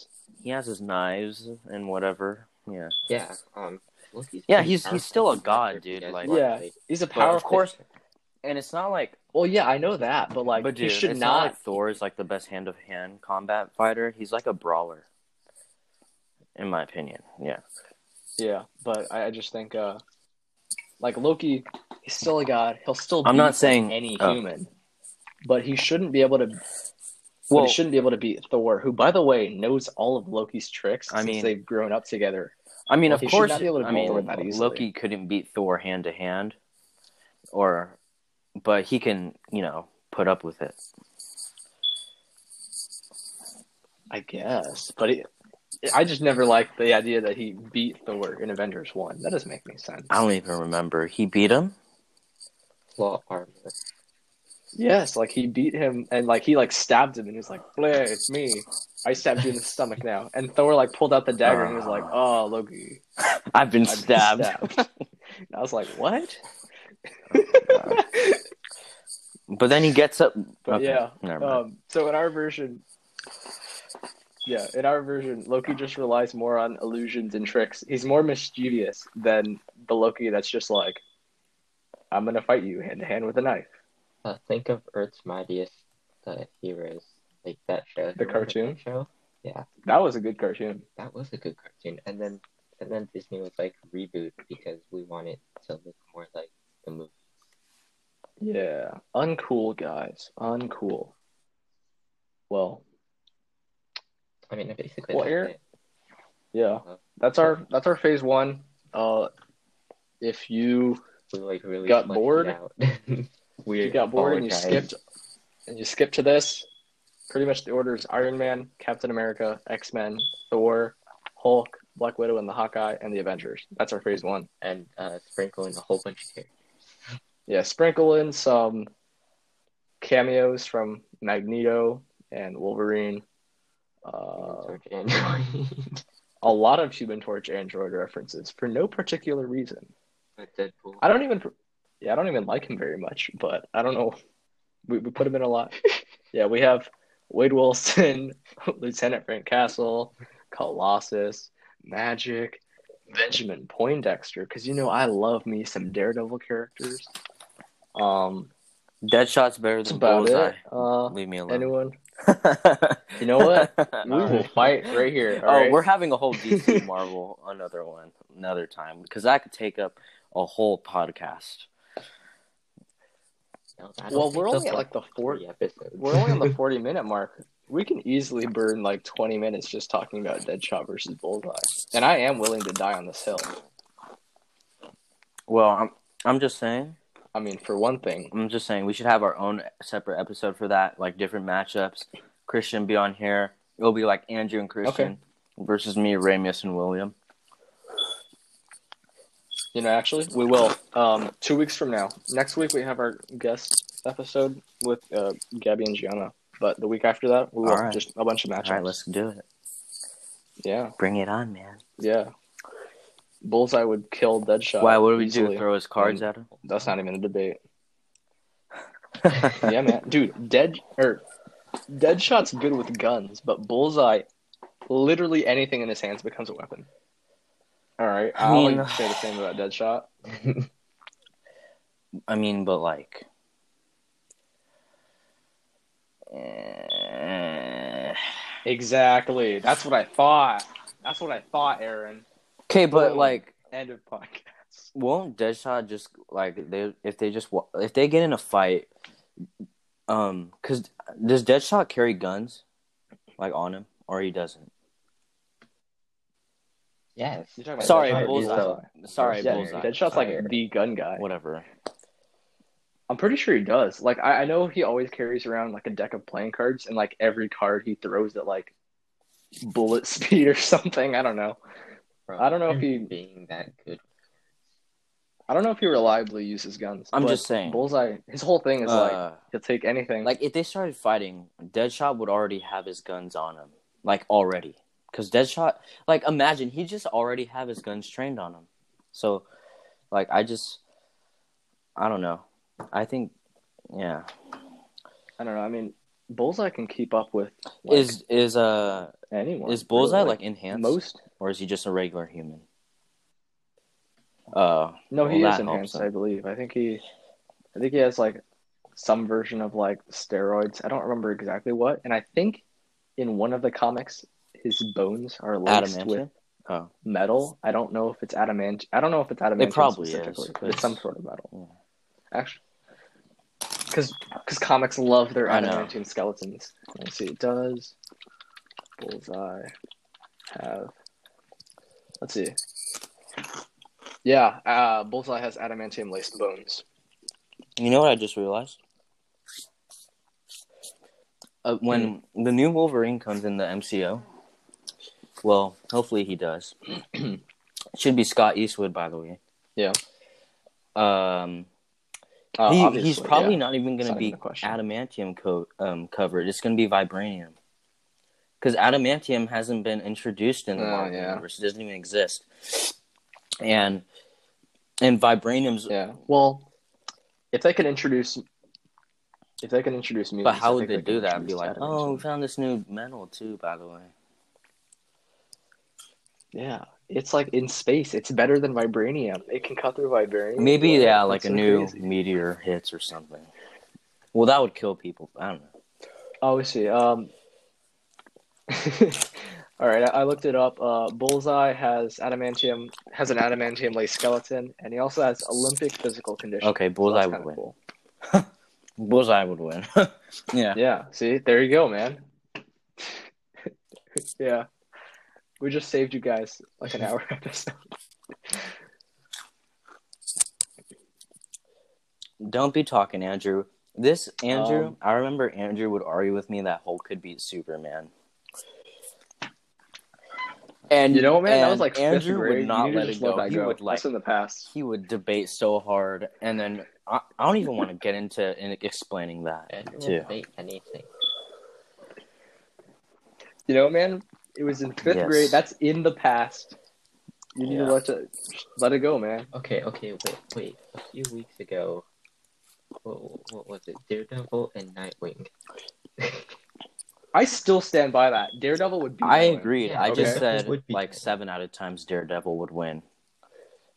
he has his knives and whatever. Yeah, yeah. Um. Loki's Yeah, he's- he's still a god, Avengers, if you dude, guys like- Yeah. it. he's a power. of course, and it's not like Well, yeah, I know that, but like but dude, he should it's not. not like Thor is like the best hand of hand combat fighter. He's like a brawler, in my opinion. Yeah, Yeah, but I, I just think, uh, like Loki, he's still a god. He'll still. I'm not saying- any oh. human, but he shouldn't be able to. Well, Well- he shouldn't be able to beat Thor, who, by the way, knows all of Loki's tricks I since mean- they've grown up together. I mean, Well, of course, not be able to I beat mean, Thor that easily. Loki couldn't beat Thor hand to hand, or, but he can, you know, put up with it. I guess, but he, I just never liked the idea that he beat Thor in Avengers One. That doesn't make any sense. I don't even remember. He beat him. Armor. Yes, like he beat him and like he like stabbed him and he's like, "Bleh, it's me. I stabbed you in the stomach now." And Thor like pulled out the dagger and was like, "Oh, Loki, I've been I've been stabbed. stabbed." and I was like, "What?" But then he gets up. Okay, yeah, um, so in our version, yeah, in our version, Loki just relies more on illusions and tricks. He's more mischievous than the Loki that's just like, "I'm gonna fight you hand to hand with a knife." Uh, think of Earth's Mightiest uh, Heroes, like that show. The cartoon? show. That was a good cartoon. That was a good cartoon, and then and then Disney was like reboot because we want it to look more like the movie. Yeah, uncool guys, uncool. Well, I mean, basically. Well, Aaron- yeah, that's our that's our phase one. Uh, if you We like really Got bored? if you got bored and you skipped and you skipped to this, pretty much the order is Iron Man, Captain America, X Men, Thor, Hulk, Black Widow, and the Hawkeye, and the Avengers. That's our phase one. and uh, sprinkle in a whole bunch of characters. Yeah, sprinkle in some cameos from Magneto and Wolverine. Uh, Android. a lot of Human Torch Android references for no particular reason. Deadpool. I don't even, yeah, I don't even like him very much, but I don't know. We, we put him in a lot. yeah, we have Wade Wilson, Lieutenant Frank Castle, Colossus, Magik, Benjamin Poindexter, because you know I love me some Daredevil characters. Um, Deadshot's better than about Bullseye. it. Uh, Leave me alone. anyone? You know what? We will fight right here. Oh, all right? we're having a whole DC Marvel another one another time because that could take up a whole podcast. No, Well, we're only at like the four. three episodes. We're only on the forty minute mark. We can easily burn like twenty minutes just talking about Deadshot versus Bullseye, and I am willing to die on this hill. Well, I'm I'm just saying. I mean, for one thing, I'm just saying we should have our own separate episode for that, like different matchups. Christian be on here. It'll be like Andrew and Christian versus me, Reimius and William. You know, actually, we will. Um, two weeks from now, next week we have our guest episode with uh, Gabby and Gianna. But the week after that, we will right. just a bunch of matchups. All right, let's do it. Yeah, Bring it on, man. yeah. Bullseye would kill Deadshot. Why? What do we easily. do? Throw his cards at him? That's not even a debate. yeah, man, dude, dead or Deadshot's good with guns, but Bullseye, literally anything in his hands becomes a weapon. All right, I I'll mean- say the same about Deadshot. I mean, but like, eh, Exactly. That's what I thought. That's what I thought, Aaron. Okay, but Boom. like, End of podcast. won't Deadshot just like they if they just if they get in a fight, um, because does Deadshot carry guns, like on him, or he doesn't? Yes. You're talking about Sorry, Deadshot or Bullseye. Bullseye? Sorry, Yeah, Bullseye. Deadshot's like the gun guy. Whatever. I'm pretty sure he does. Like I, I know he always carries around like a deck of playing cards, and like every card he throws at like bullet speed or something. I don't know. Bro, I don't know if he- being that good. I don't know if he reliably uses guns. I'm but just saying. Bullseye. His whole thing is like Uh, he'll take anything. like if they started fighting, Deadshot would already have his guns on him, like already. Because Deadshot, like imagine he just already have his guns trained on him. So, like I just, I don't know. I think, yeah. I don't know. I mean, Bullseye can keep up with like, is is uh anyone. is Bullseye really. like enhanced, most? or is he just a regular human? Uh, No, he Well, is enhanced. I believe. I think he, I think he has like some version of like steroids. I don't remember exactly what. And I think in one of the comics, his bones are laced with. Oh, metal. I don't know if it's adamant. I don't know if it's adamantium It probably is, specifically, but but it's some sort of metal. yeah. Actually, because because comics love their adamantium skeletons. Let's see. It does Bullseye have? Let's see. Yeah, uh, Bullseye has adamantium laced bones. You know what I just realized? Uh, when the new Wolverine comes in the MCU, well, hopefully he does. should be Scott Eastwood, by the way. Yeah. Um, Uh, he, he's probably yeah. not even going to be even a question. adamantium co- um, covered. It's going to be vibranium. Because adamantium hasn't been introduced in the Oh, Marvel yeah. universe; it doesn't even exist. And and vibranium's Yeah. Well, if they can introduce, if they can introduce me, But how would they do that? Be like, oh, we found this new metal too, by the way. Yeah, it's like in space. It's better than vibranium. It can cut through vibranium. Maybe yeah, like a so new crazy. meteor hits or something. Well, that would kill people. I don't know. Oh, we see. Um. All right, I I looked it up. Uh, Bullseye has adamantium, has an adamantium laced skeleton, and he also has Olympic physical condition. Okay, Bullseye that's would win. cool. Bullseye would win. yeah. Yeah. See, there you go, man. yeah, we just saved you guys like an hour episode. Don't be talking, Andrew. This Andrew, Um, I remember Andrew would argue with me that Hulk could beat Superman. And You know, man, that was like fifth Andrew grade. would not let it just let go. He go. would like That's in the past. he would debate so hard, and then I, I don't even want to get into in explaining that And will too. debate anything. You know, man, it was in fifth Yes. grade. That's in the past. You need Yeah. to let it let it go, man. Okay, okay, wait, wait. A few weeks ago, what, what was it? Daredevil and Nightwing. I still stand by that. Daredevil would be. I Nightwing. agreed. Yeah, I okay. just said Would be like Daredevil. seven out of times Daredevil would win.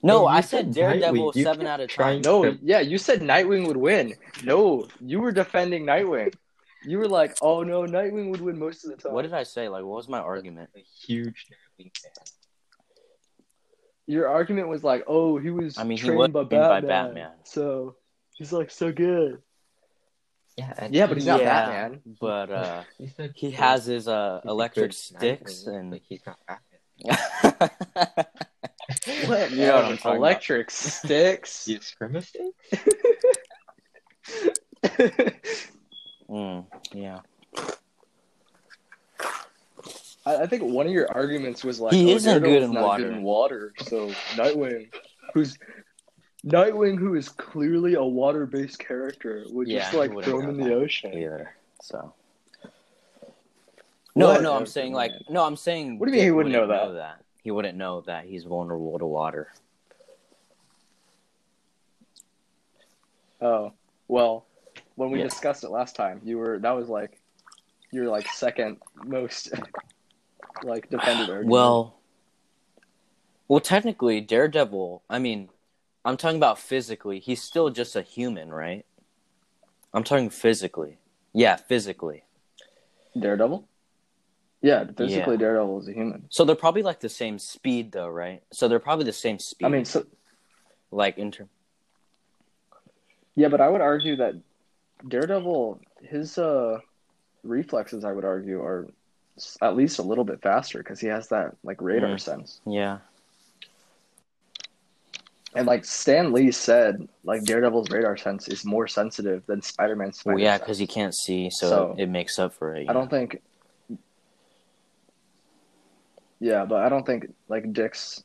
No, I said said Daredevil Nightwing. Seven out of times. No, yeah, you said Nightwing would win. No, you were defending Nightwing. You were like, "Oh no, Nightwing would win most of the time." What did I say? Like, what was my argument? A huge Nightwing fan. Your argument was like, "Oh, he was I mean, he trained was by trained by Batman, Batman. so he's like so good." Yeah, Yeah, but he's not Yeah. Batman. But uh, He said he good. has his uh, electric sticks Nightwing, and but he's not Batman. What? You know what I'm talking Electric sticks. You escrima stick? Mm, yeah. I, I think one of your arguments was like, He oh, isn't good in water. Good in water, so Nightwing, who's Nightwing, who is clearly a water-based character, would Yeah, just like wouldn't throw him in the ocean. Either. So. No, What? no, I'm saying like no, I'm saying. What do you mean he Dick wouldn't know that? He wouldn't know that he's vulnerable to water. Oh, well, when we Yeah. discussed it last time, you were that was like you were like second most like defended argument. Well, well, technically, Daredevil. I mean, I'm talking about physically. He's still just a human, right? I'm talking physically. Yeah, physically. Daredevil. Yeah, physically Daredevil is a human. So they're probably like the same speed, though, right? So they're probably the same speed. I mean, so like in term. yeah, but I would argue that Daredevil, his uh reflexes, I would argue, are at least a little bit faster because he has that like radar Mm. sense. Yeah. And like Stan Lee said, like Daredevil's radar sense is more sensitive than Spider-Man's. Well, yeah, because he can't see, so, So- it makes up for it. I don't think. Yeah, but I don't think like Dick's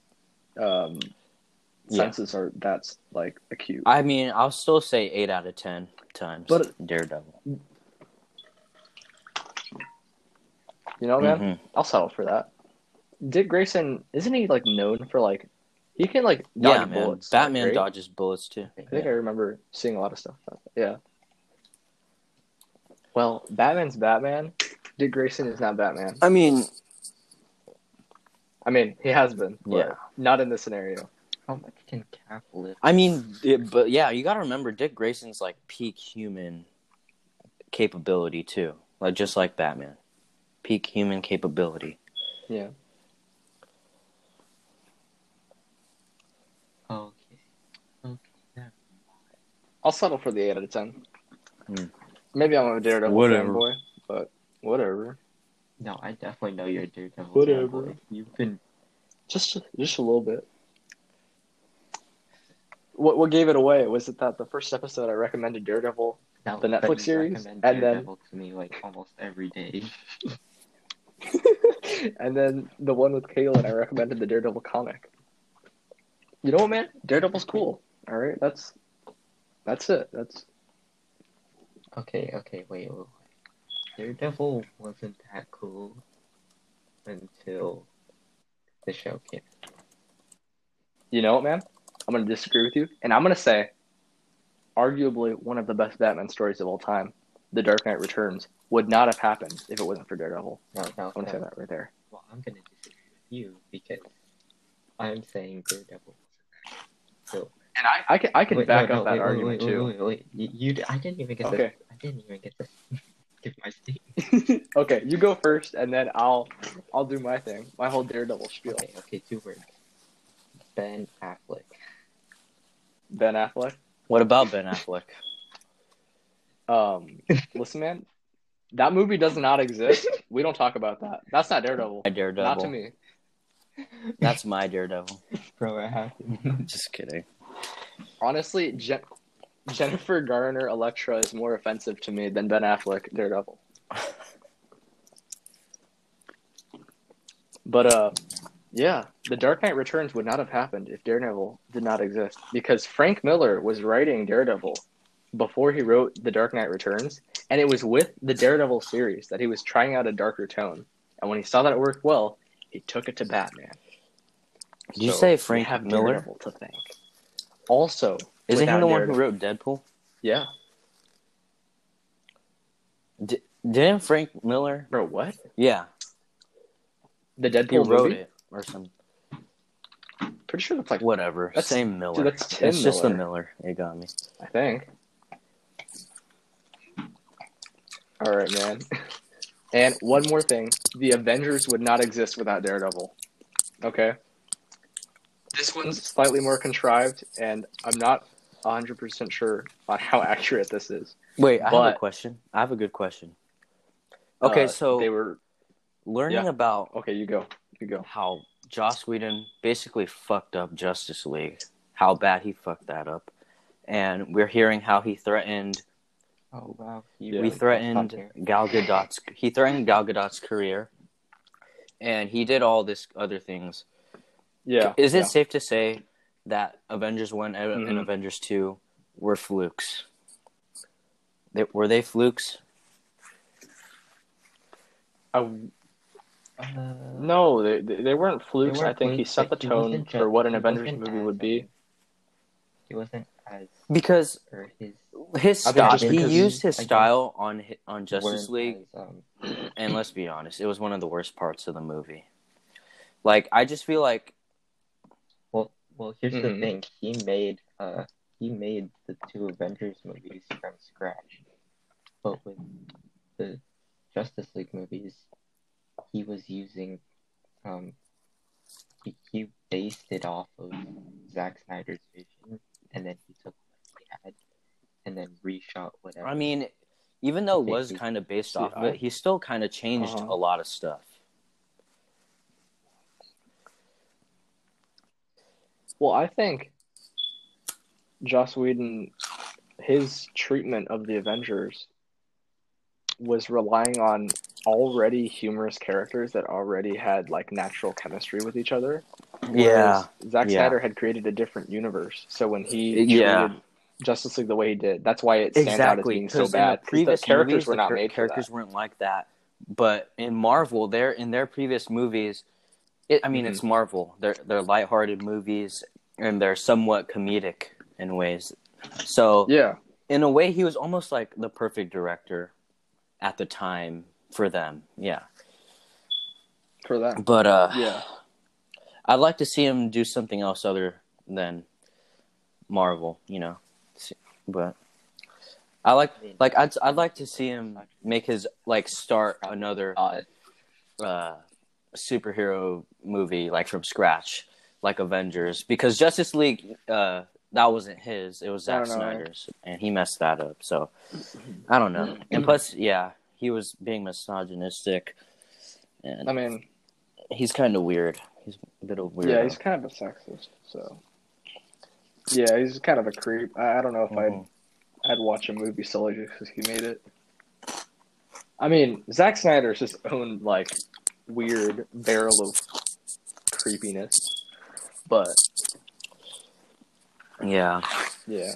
um, Yeah. senses are that's like acute. I mean, I'll still say eight out of ten times. But- Daredevil. You know, man, Mhm. I'll settle for that. Dick Grayson isn't he like known for like he can like dodge Yeah, man. bullets? Batman right? dodges bullets too. I think I remember seeing a lot of stuff. About that. Yeah. Well, Batman's Batman. Dick Grayson is not Batman. I mean, I mean, he has been. but Yeah. Not in this scenario. How much can Cap lift? I mean, it, but yeah, you got to remember Dick Grayson's like peak human capability too, like just like Batman, peak human capability. Yeah. Okay. Okay. never I'll settle for the eight out of ten. Hmm. Maybe I'm a Daredevil Whatever. fanboy, but whatever. No, I definitely know you're a Daredevil. Whatever. fanboy. You've been Just just a little bit. What what gave it away was it that the first episode I recommended Daredevil, no, The Netflix series, and then- to me like almost every day. and then the one with Kaylin I recommended the Daredevil comic. You know what, man? Daredevil's cool. All right, that's that's it. That's Okay, okay, wait, wait, wait. Daredevil wasn't that cool until the show came. you know what, man? I'm gonna disagree with you, and I'm gonna say, arguably one of the best Batman stories of all time, The Dark Knight Returns, would not have happened if it wasn't for Daredevil. No, no, I'm gonna no. say that right there. Well, I'm gonna disagree with you because I'm saying Daredevil cool. And I, I can I can Wait, back no, up no, that wait, argument wait, too. Wait, wait. You, you, I didn't even get Okay. to. I didn't even get to give my statement. okay, you go first, and then I'll I'll do my thing, my whole Daredevil spiel. Okay, okay, two words. Ben Affleck. Ben Affleck. What about Ben Affleck? Um, listen, man, that movie does not exist. We don't talk about that. That's not Daredevil. My Daredevil. Not to me. That's my Daredevil. Bro, I have to. Just kidding. Honestly, Je- Jennifer Garner Elektra is more offensive to me than Ben Affleck Daredevil. But uh, yeah, The Dark Knight Returns would not have happened if Daredevil did not exist because Frank Miller was writing Daredevil before he wrote The Dark Knight Returns, and it was with the Daredevil series that he was trying out a darker tone. And when he saw that it worked well, he took it to Batman. Did you say Frank have Miller? Daredevil to thank. Also, Isn't he the one who wrote Deadpool? Yeah, D- didn't Frank Miller? bro. What? Yeah, The he Deadpool wrote movie? it or something. Pretty sure that's like Whatever. That's- Same Miller. dude, that's Tim it's just the Miller. Miller. It got me. I think. All right, man. And one more thing: the Avengers would not exist without Daredevil. Okay. This one's slightly more contrived, and I'm not 100 percent sure on how accurate this is. Wait, I have a question. I have a good question. Okay, Uh, so they were learning yeah. about okay. You go. You go. how Joss Whedon basically fucked up Justice League, how bad he fucked that up, and we're hearing how he threatened Oh wow. Yeah. We threatened. Gal Gadot's he threatened Gal Gadot's career, and he did all this other things. Yeah. Is it yeah. safe to say that Avengers One and and Mhm. Avengers Two were flukes? They, were they flukes? I, Uh, no, they they they weren't flukes. weren't I think he set the tone wasn't for what an Avengers movie would be. He wasn't as Because his his style, just he used his I style on hi- on Justice League, as, um, and let's be honest, it was one of the worst parts of the movie. Like, I just feel like well, well. Here's Mhm. the thing. He made uh he made the two Avengers movies from scratch, but with the Justice League movies, he was using um he, he based it off of Zack Snyder's vision and then he took what he had and then reshot whatever. I mean, even though it was kind of based off of it, he still kind of changed Uh-huh. a lot of stuff. Well, I think Joss Whedon, his treatment of the Avengers was relying on already humorous characters that already had like natural chemistry with each other. Yeah, Whereas Zack yeah. Snyder had created a different universe. So when he treated Yeah. Justice League the way he did, that's why it stands out as being so 'cause in bad. the 'cause previous the characters movies, were not char- made characters for that. weren't like that. But in Marvel, they're in their previous movies. It, I mean, Mhm. it's Marvel. They're they're lighthearted movies, and they're somewhat comedic in ways. So Yeah, in a way, he was almost like the perfect director at the time for them. Yeah, for that. but uh, Yeah. I'd like to see him do something else other than Marvel. You know, but I like like I'd I'd like to see him make his like start another uh, superhero movie like from scratch, like Avengers, because Justice League uh, that wasn't his; it was Zack. Snyder's, and he messed that up. So I don't know. And plus, yeah, he was being misogynistic, and I mean, he's kind of weird. He's a bit of a weirdo. yeah, he's kind of a sexist. So, yeah, he's kind of a creep. I, I don't know if I'd Mhm. I'd watch a movie solely just because he made it. I mean, Zack Snyder's his own like weird barrel of creepiness, but Yeah, yeah,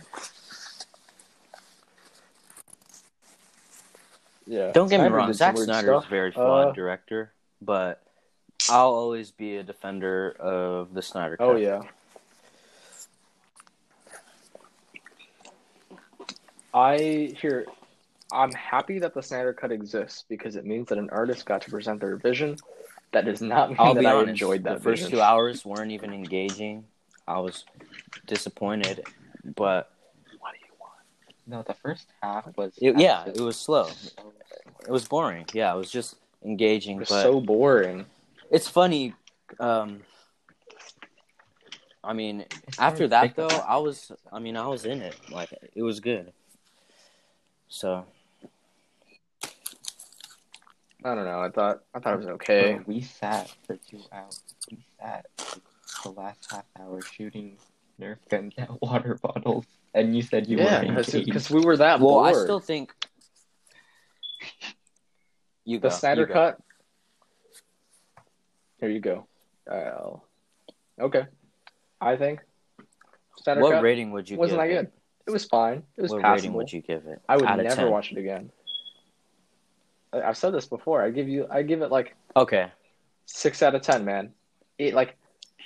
yeah. don't get me wrong. Zack weird Snyder is a very flawed Uh, director, but I'll always be a defender of the Snyder Cut. Oh yeah. I hear I'm happy that the Snyder Cut exists because it means that an artist got to present their vision. That does not mean I'll that be I honest. enjoyed that the first vision. two hours weren't even engaging. I was disappointed, but no, the first half was it, yeah, it was slow. so- It was boring. Yeah, it was just engaging, It was but so boring. it's funny. Um, I mean, it after that though, up. I was. I mean, I was in it. Like it was good. So I don't know. I thought I thought it was okay. Bro, we sat for two hours. We sat the last half hour shooting Nerf guns at water bottles, and you said you yeah, were engaged. because we were that well, bored. I still think you the go, Snyder you go. Cut. Here you go. Uh, okay, I think Snyder What Cut rating would you wasn't give that it? good. It was fine. It was What passable. rating would you give it? I would never 10? watch it again. I- I've said this before. I give you, I give it like Okay. six out of ten, man. It like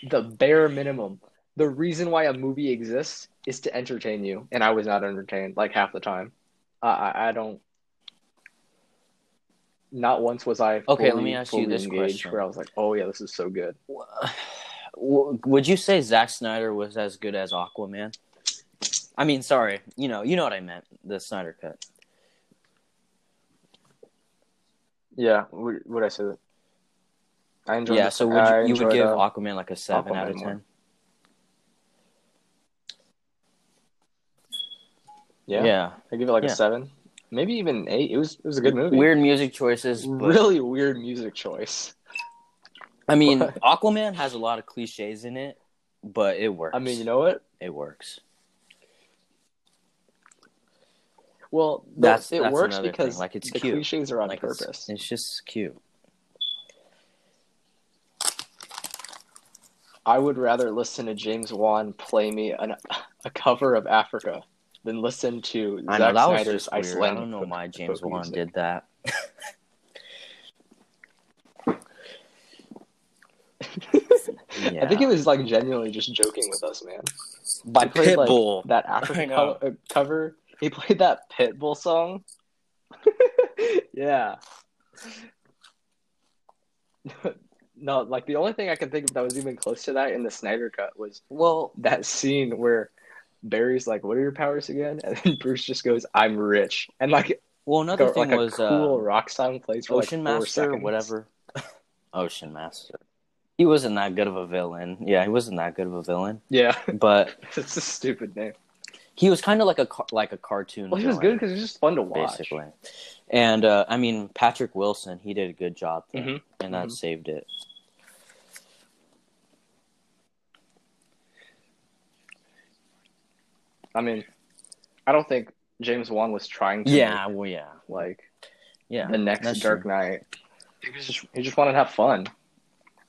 the bare minimum. The reason why a movie exists is to entertain you, and I was not entertained like half the time. I I, I don't. Not once was I. Okay, let me ask you this question. Where I was like, "Oh yeah, this is so good." Would you say Zack Snyder was as good as Aquaman? I mean, sorry, you know, you know what I meant. The Snyder cut. Yeah, would, would I say that? I enjoyed. yeah. So would you, you would give uh, Aquaman like a seven out Aquaman of more. Yeah, Yeah. I give it like Yeah. a seven, maybe even eight. It was it was a good movie. Weird music choices. But, really weird music choice. I mean, But- Aquaman has a lot of cliches in it, but it works. I mean, you know what? it works. Well, That's- it that's works because thing. Like, it's the cute. cliches are on like it's, purpose. it's just cute. I would rather listen to James Wan play me an, a cover of Africa than listen to I know Zack that Snyder's weird. I don't know why James folk Wan music. did that. I think he was like genuinely just joking with us, man. By played like Pitbull. that I Africa know. co- uh, cover. He played that Pitbull song. yeah. no, like the only thing I can think of that was even close to that in the Snyder cut was well, that scene where Barry's like, "What are your powers again?" And then Bruce just goes, "I'm rich," and like Well, another Like a- thing like a was cool uh, rock song plays for Ocean like four Master, seconds. whatever. Ocean Master. He wasn't that good of a villain. Yeah, he wasn't that good of a villain, Yeah, but it's a stupid name. he was kind of like a like a cartoon. Well, he was good because it was just fun to watch. basically. And uh, I mean, Patrick Wilson, he did a good job there, Mhm, and that mhm. saved it. I mean, I don't think James Wan was trying to Yeah, well, yeah, like yeah. the next that's Dark true. Knight. He was just he just wanted to have fun.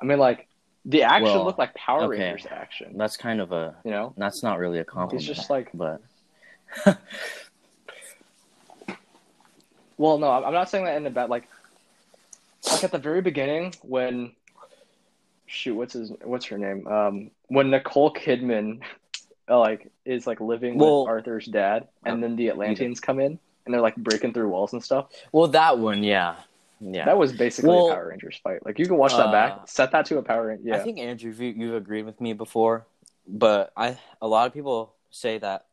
I mean, like the action Well, looked like Power okay. Rangers action. That's kind of a. You know, That's not really a compliment. He's just like- but well, no, I'm I'm not saying that in a bad like. Like at the very beginning when, shoot, what's his what's her name? Um, when Nicole Kidman, like is like living Well- with Arthur's dad, and Uh, then the Atlanteans come in and they're like breaking through walls and stuff. well, that one, yeah, yeah. That was basically Well, a Power Rangers fight. Like you can watch that uh, back, set that to a Power Ranger. Yeah, I think Andrew, you, you've agreed with me before, but I a lot of people say that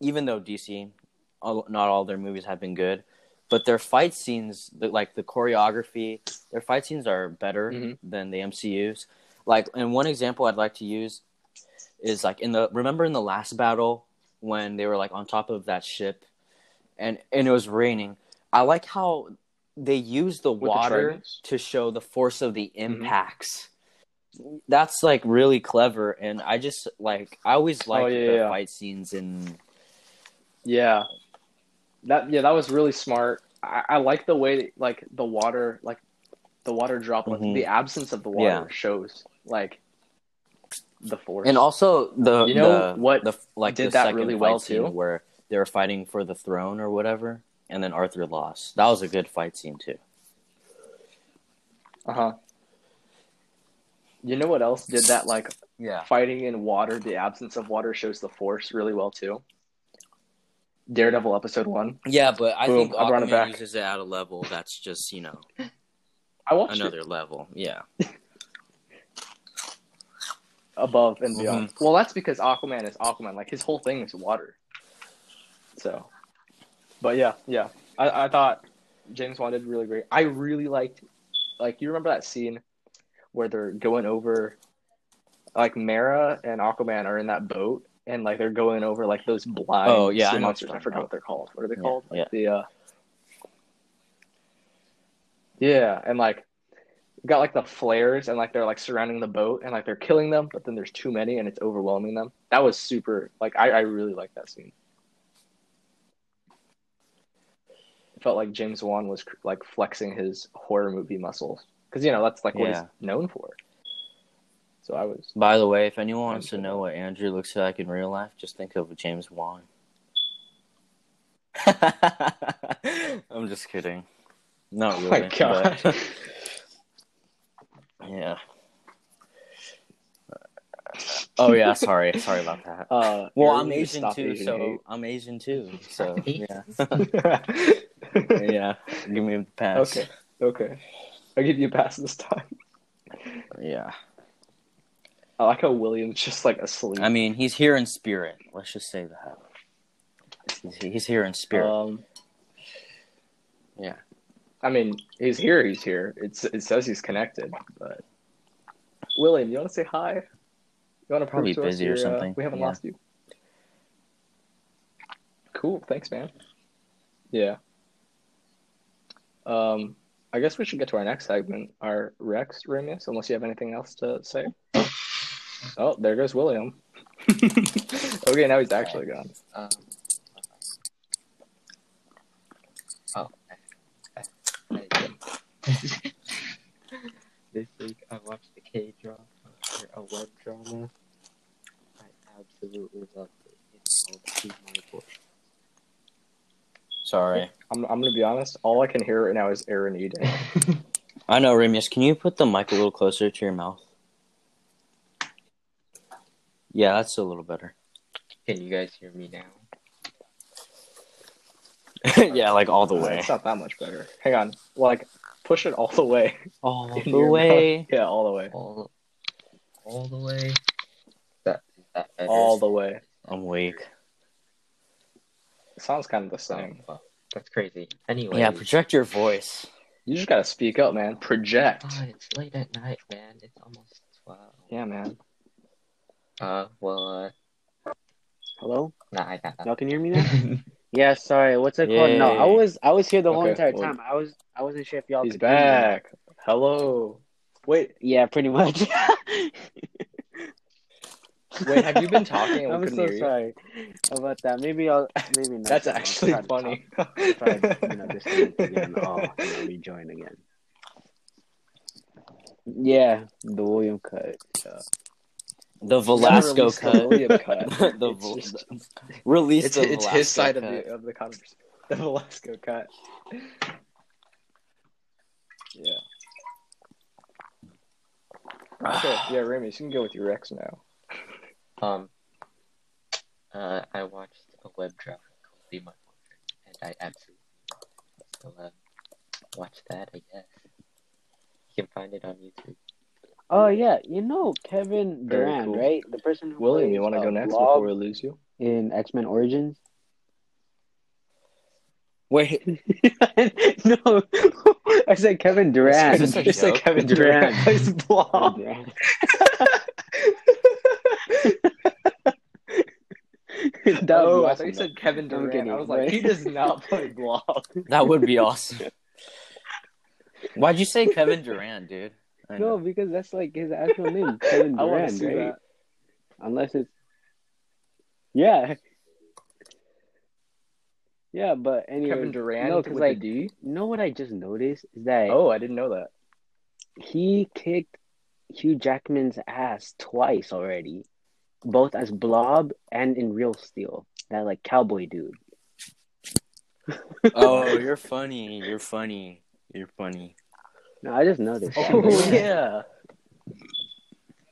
even though DC, all- not all their movies have been good, but their fight scenes, like the choreography, their fight scenes are better Mhm. than the MCU's. Like, and one example I'd like to use is like in the remember in the last battle when they were like on top of that ship, and and it was raining. I like how they use the With water tridents? to show the force of the Mm-hmm. impacts. That's like really clever, and I just like I always like Oh, yeah, the yeah. fight scenes in yeah, that yeah that was really smart. I, I like the way like the water like the water droplets, Mhm. the absence of the water Yeah. shows like the force. and also the You know the, what the like did the that really well, too? where they were fighting for the throne or whatever, and then Arthur lost. That was a good fight scene too. uh huh. You know what else did that like Yeah, fighting in water? The absence of water shows the force really well too. Daredevil episode one. yeah, but I Boom, think I brought it Aquaman back. uses it at a level that's just you know I watched it another level. Yeah, above and beyond. Mm-hmm. Well, that's because Aquaman is Aquaman. Like his whole thing is water. So, but yeah, yeah. I, I thought James Wan did really great. I really liked, like, you remember that scene where they're going over, like, Mera and Aquaman are in that boat, and like they're going over like those blind Oh, yeah, monsters. I forgot about. what they're called. What are they Yeah, called? Like yeah. the uh, yeah, and like got like the flares and like they're like surrounding the boat and like they're killing them, but then there's too many and it's overwhelming them. That was super. Like I, I really like that scene. It felt like James Wan was like flexing his horror movie muscles because you know that's like what Yeah. he's known for. So I was. By the way, if anyone wants to know what Andrew looks like in real life, just think of James Wan. I'm just kidding. Not really. Oh my god. but- yeah. Oh yeah, sorry, sorry about that. Uh, Well, I'm Asian too, Asian so hate. I'm Asian too. So yeah, yeah. Give me a pass. Okay, okay. I'll give you a pass this time. Yeah. I like how William's just like asleep. I mean, he's here in spirit. Let's just say that. He's, he's here in spirit. Um, Yeah. I mean, he's here. He's here. It's it says he's connected, but William, you want to say hi? You want to Probably prove to us busy or you're, uh, something. we haven't Yeah. lost you. Cool. Thanks, man. Yeah. Um, I guess we should get to our next segment, our Rex Reimius, unless you have anything else to say. Oh, there goes William. okay, now he's actually gone. Um, oh, I, I, I, this week I watched the K drama, or a web drama. I absolutely loved it. It's called Keep My Voice. Sorry. I'm, I'm gonna be honest. All I can hear right now is Aaron eating. I know, Reimius. Can you put the mic a little closer to your mouth? Yeah, that's a little better. Can you guys hear me now? yeah, like all the way. It's not that much better. Hang on. Like, push it all the way. All the your way. mouth. Yeah, all the way. All, all the way. That, is that better? All the way. I'm weak. It sounds kind of the Oh, same. well, That's crazy. Anyway. Yeah, project your voice. You just gotta speak up, man. Project. Oh, it's late at night, man. It's almost twelve. Yeah, man. Uh, well, uh, Hello? nah, I got Y'all can hear me now? yeah, sorry. What's it called? No, I was I was here the whole Okay, entire well- time. I was I wasn't sure if y'all He's back. Hello. Wait, Yeah, pretty much. wait. Have you been talking I'm so sorry about that. Maybe I'll maybe not. That's I'll actually to funny. talk- Try to, you know, disconnect again. Oh, you know, rejoin again. Yeah, the William cut. Yeah. The Velasco release the cut. William cut. the It's Vel- just- release it's, the it's his side of the of the conversation. The Velasco cut. Yeah. Okay. Yeah, Remy, you can go with your ex now. Um, uh, I watched a web drama called Be My Portrait, and I absolutely loved it. So, uh, watch that, I guess. You can find it on YouTube. Oh yeah, you know Kevin Very Durant, cool. right? The person who William, plays, you want to uh, go next Blob before we lose you? in X Men Origins. Wait, no, I said Kevin Durant. Is this a Just say joke? Kevin Durant. Durant plays Kevin Blob. Durant. That oh, I thought you said Kevin I'm Durant. kidding, I was like, but- he does not play Blob. that would be awesome. Why'd you say Kevin Durant, dude? I No, because that's like his actual name, Kevin I want Durant, to see right? that. Unless it's yeah, yeah. But anyway, Kevin Durant no, with because the like D. you know what I just noticed is that Oh, I didn't know that. he kicked Hugh Jackman's ass twice already, both as Blob and in Real Steel. That like cowboy dude. Oh, you're funny. You're funny. You're funny. No, I just noticed. that. Oh yeah.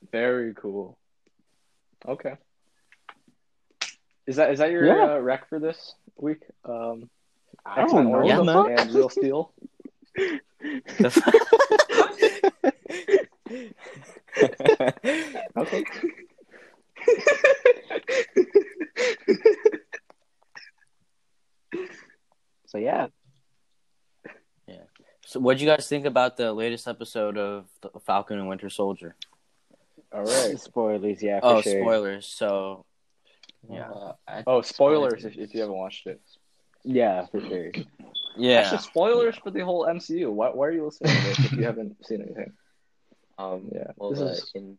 Very cool. Okay. Is that is that your Yeah. uh, rec for this week? Um, I X-Men don't know. Yeah, Origins man. and Real Steel. Okay. So yeah, so, what'd you guys think about the latest episode of the Falcon and Winter Soldier? All right. spoilers. Yeah, for Oh, sure. spoilers. So, Yeah. Uh, I- Oh, spoilers if, if you haven't watched it. Yeah, for sure. yeah. Actually, spoilers for the whole MCU. Why, why are you listening to this if you haven't seen anything? Um, Yeah, Well, this uh, is- in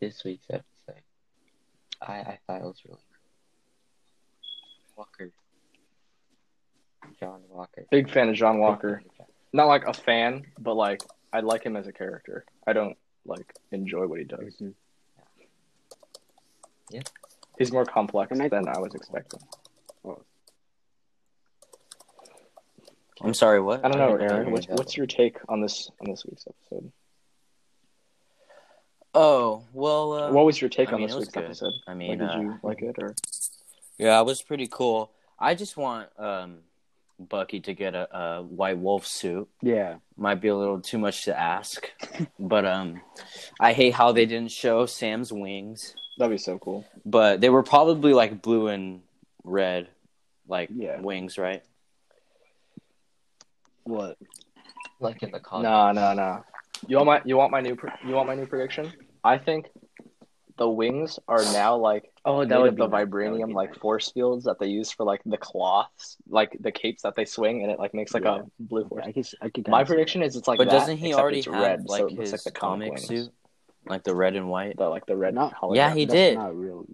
this week's episode, I I thought it was really cool. Walker. John Walker. Big fan of John Big Walker. fan of John. Not like a fan, but like I like him as a character. I don't like enjoy what he does. Mhm. He's more complex I- than I was expecting. I'm sorry. What? I don't know, I- I Aaron. What's what's your take on this on this week's episode? Oh well. Uh, what was your take I on mean, this week's good. episode? I Like, mean, did uh, you like it or? yeah, it was pretty cool. I just want um, Bucky to get a, a white wolf suit. Yeah. Might be a little too much to ask, but um, I hate how they didn't show Sam's wings. That'd be so cool. But they were probably like blue and red, like Yeah. wings, right? What? Like in the comics. No, no, nah. You want my you want my new pr- you want my new prediction? I think the wings are now like Oh, made that would of be the nice. That would vibranium be like nice. force fields that they use for like the cloths, like the capes that they swing, and it like makes like Yeah. a blue force. I could. I could. My prediction is it's like but that, doesn't he already have red, like so it looks his like the comic comic wings. suit, like the red and white? The like the red Not- hologram. Yeah, he That's did. Not really.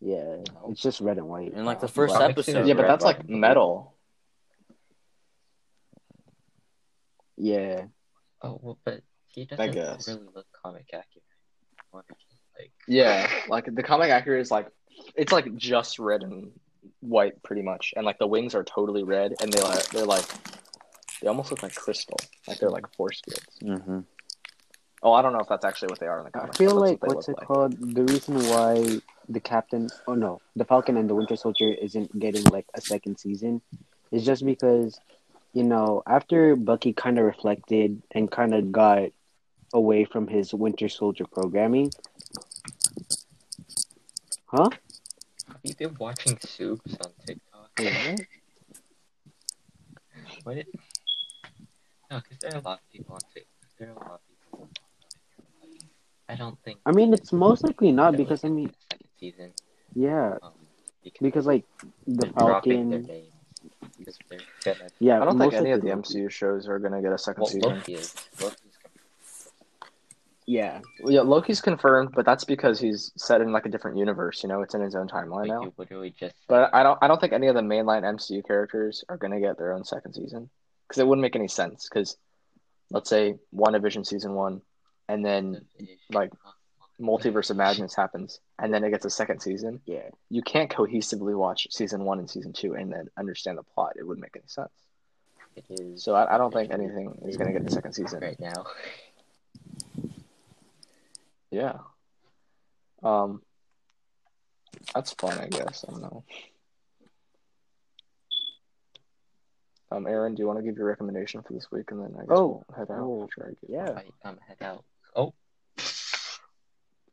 Yeah, it's just red and white. In like the first Well, episode. Yeah, but red that's like button. metal. Yeah. Oh well, but he doesn't guess. really look comic accurate. Honestly. Like Yeah, like the comic accurate is like it's like just red and white pretty much, and like the wings are totally red, and they like they're like they almost look like crystal, like they're like force fields. Mm-hmm. Oh, I don't know if that's actually what they are in the comic. I feel like what what's look it called? The reason why the captain, oh no, the Falcon and the Winter Soldier isn't getting like a second season is just because, you know, after Bucky kind of reflected and kind of got away from his Winter Soldier programming. Huh? have you been watching Soups on TikTok? Wait, what? What? It, no, because there are a lot of people on Tik. There are a lot of people. I don't think. I mean, it's most likely not because I mean, second season. yeah, Um, because because like the they're dropping their Falcon. names because they're gonna. Yeah, I don't think any of the MCU shows are gonna get a second Well, season. Loki is. Loki's Yeah, Well, Yeah, Loki's confirmed, but that's because he's set in like a different universe. You know, it's in his own timeline Like now. you literally just. But I don't. I don't think any of the mainline MCU characters are gonna get their own second season because it wouldn't make any sense. Because let's say WandaVision season one, and then like, Multiverse of Madness happens, and then it gets a second season. yeah. You can't cohesively watch season one and season two and then understand the plot. It wouldn't make any sense. It is So I, I don't think anything is gonna get a second season. right now. Yeah. Um. That's fun, I guess. I don't know. Um, Aaron, do you want to give your recommendation for this week, and then I guess Oh, we'll head out oh, after I get. yeah. I um head out. Oh,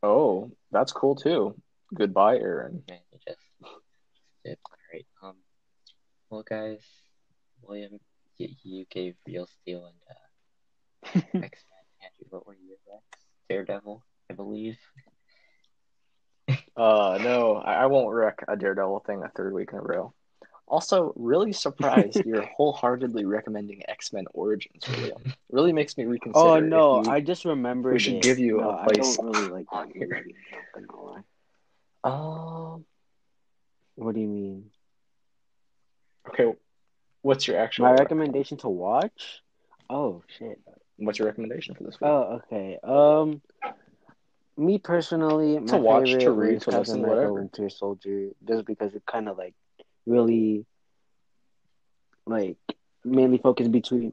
Oh, that's cool too. Goodbye, Aaron. man, you just did alright. Um, well, guys, William, you, you gave Real Steel and uh, X Men. Andrew, what were you next? Daredevil, I believe. Uh, no, I, I won't wreck a Daredevil thing a third week in a row. Also, really surprised you're wholeheartedly recommending X Men Origins. William. Really makes me reconsider. Oh no, you- I just remembered. we should it. give you a place I don't really like on that here. movie. Gonna lie. Um. What do you mean? Okay. What's your actual? My recommendation to watch? Oh shit. What's your recommendation for this week? Oh, okay. Um, me personally, my To watch, favorite to read, to listen, America whatever. Winter Soldier, just because it kind of like really, like mainly focused between.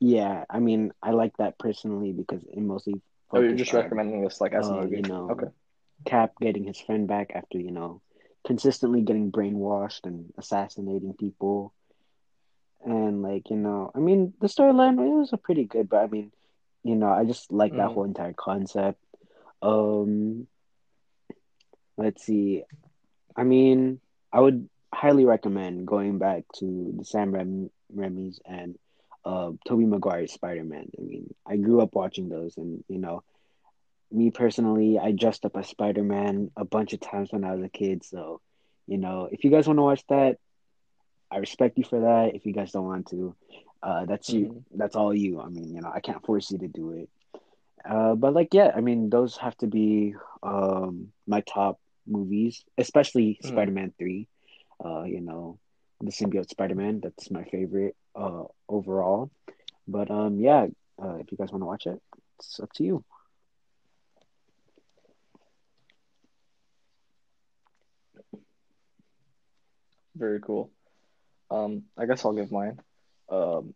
Yeah, I mean, I like that personally because it mostly. oh, you're just on, recommending this like as a uh, movie. you know, Okay. Cap getting his friend back after you know consistently getting brainwashed and assassinating people, and like you know, I mean, the storyline it was a pretty good, but I mean, you know, I just like that Mhm. whole entire concept. Um, let's see, I mean, I would highly recommend going back to the Sam Raimi's and uh Tobey Maguire's Spider Man. I mean, I grew up watching those, and you know me personally, I dressed up as Spider Man a bunch of times when I was a kid. So, you know, if you guys want to watch that, I respect you for that. If you guys don't want to, uh, that's you. That's all you. I mean, you know, I can't force you to do it. Uh, but like, yeah, I mean, those have to be um my top movies, especially Mhm. Spider Man Three. Uh, you know, the symbiote Spider Man. That's my favorite uh overall. But um, yeah, uh, if you guys want to watch it, it's up to you. Very cool. Um, I guess I'll give mine. Um,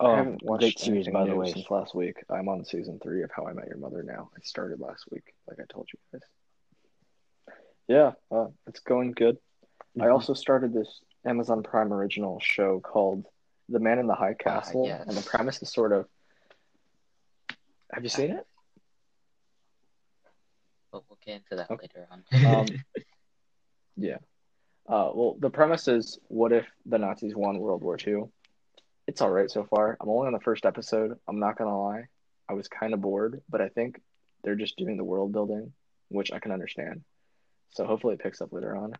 I haven't watched great series, by the way. since last week. I'm on season three of How I Met Your Mother now. I started last week, like I told you guys. Yeah, uh, it's going good. I Mhm. also started this Amazon Prime original show called The Man in the High Castle, yes. and the premise is sort of. Have you seen it? But we'll get into that Okay. later on. Um, yeah. Uh, well, the premise is what if the Nazis won World War II? It's all right so far. I'm only on the first episode. I'm not gonna lie. I was kind of bored, but I think they're just doing the world building, which I can understand. So hopefully it picks up later on.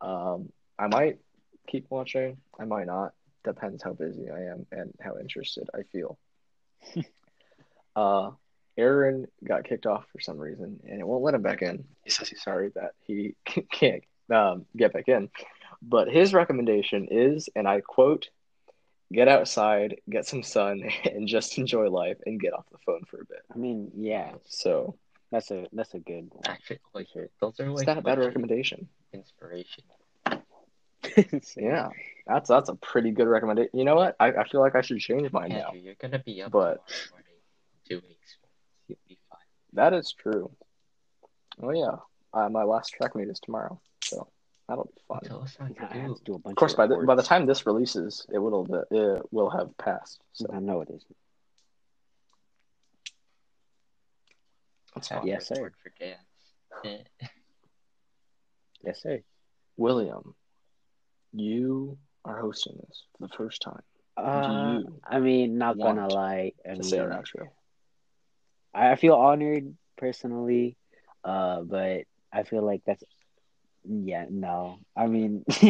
Um, I might keep watching. I might not. Depends how busy I am and how interested I feel. uh, Aaron got kicked off for some reason, and it won't let him back in. He says he's sorry that he can't um, get back in. But his recommendation is, and I quote, get outside, get some sun, and just enjoy life and get off the phone for a bit. I mean, yeah, So that's a that's a good one. Actually, like, those are it's like not a bad recommendation. inspiration. Yeah, that's that's a pretty good recommendation. You know what? I, I feel like I should change mine now. Andrew, you're gonna be up But- two weeks. You'll be fine. That is true. Oh yeah, uh, my last track meet is tomorrow, so that'll be fun. Tell us how you do. to do a bunch Of course, by the by the time this releases, it will it will have passed. So I know it is. that's fine. Yes, sir. report For dance. Eh, Yes, sir. William, you are hosting this for the first time. Uh, I mean, not gonna lie. I to mean, say our outro? I I feel honored personally, uh, but I feel like that's yeah, no. I mean,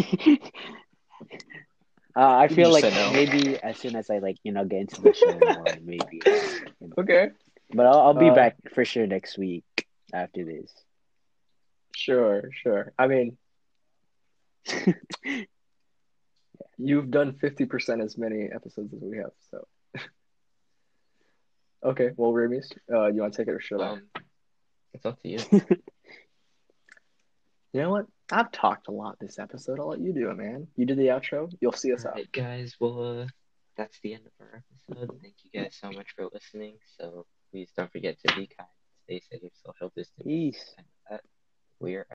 uh, I feel like no. maybe as soon as I like you know get into the show more, maybe. you know. Okay, But I'll, I'll be Uh, back for sure next week after this. sure, sure. I mean, you've done fifty percent as many episodes as we have, so. okay, well, Reimius, uh, you want to take it or should I? Um, it's up to you. You know what? I've talked a lot this episode. I'll let you do it, man. You did the outro. You'll see us out. Alright, guys. Well, uh, that's the end of our episode. Thank you guys so much for listening. So please don't forget to be kind, stay safe, social distance. Peace. We are.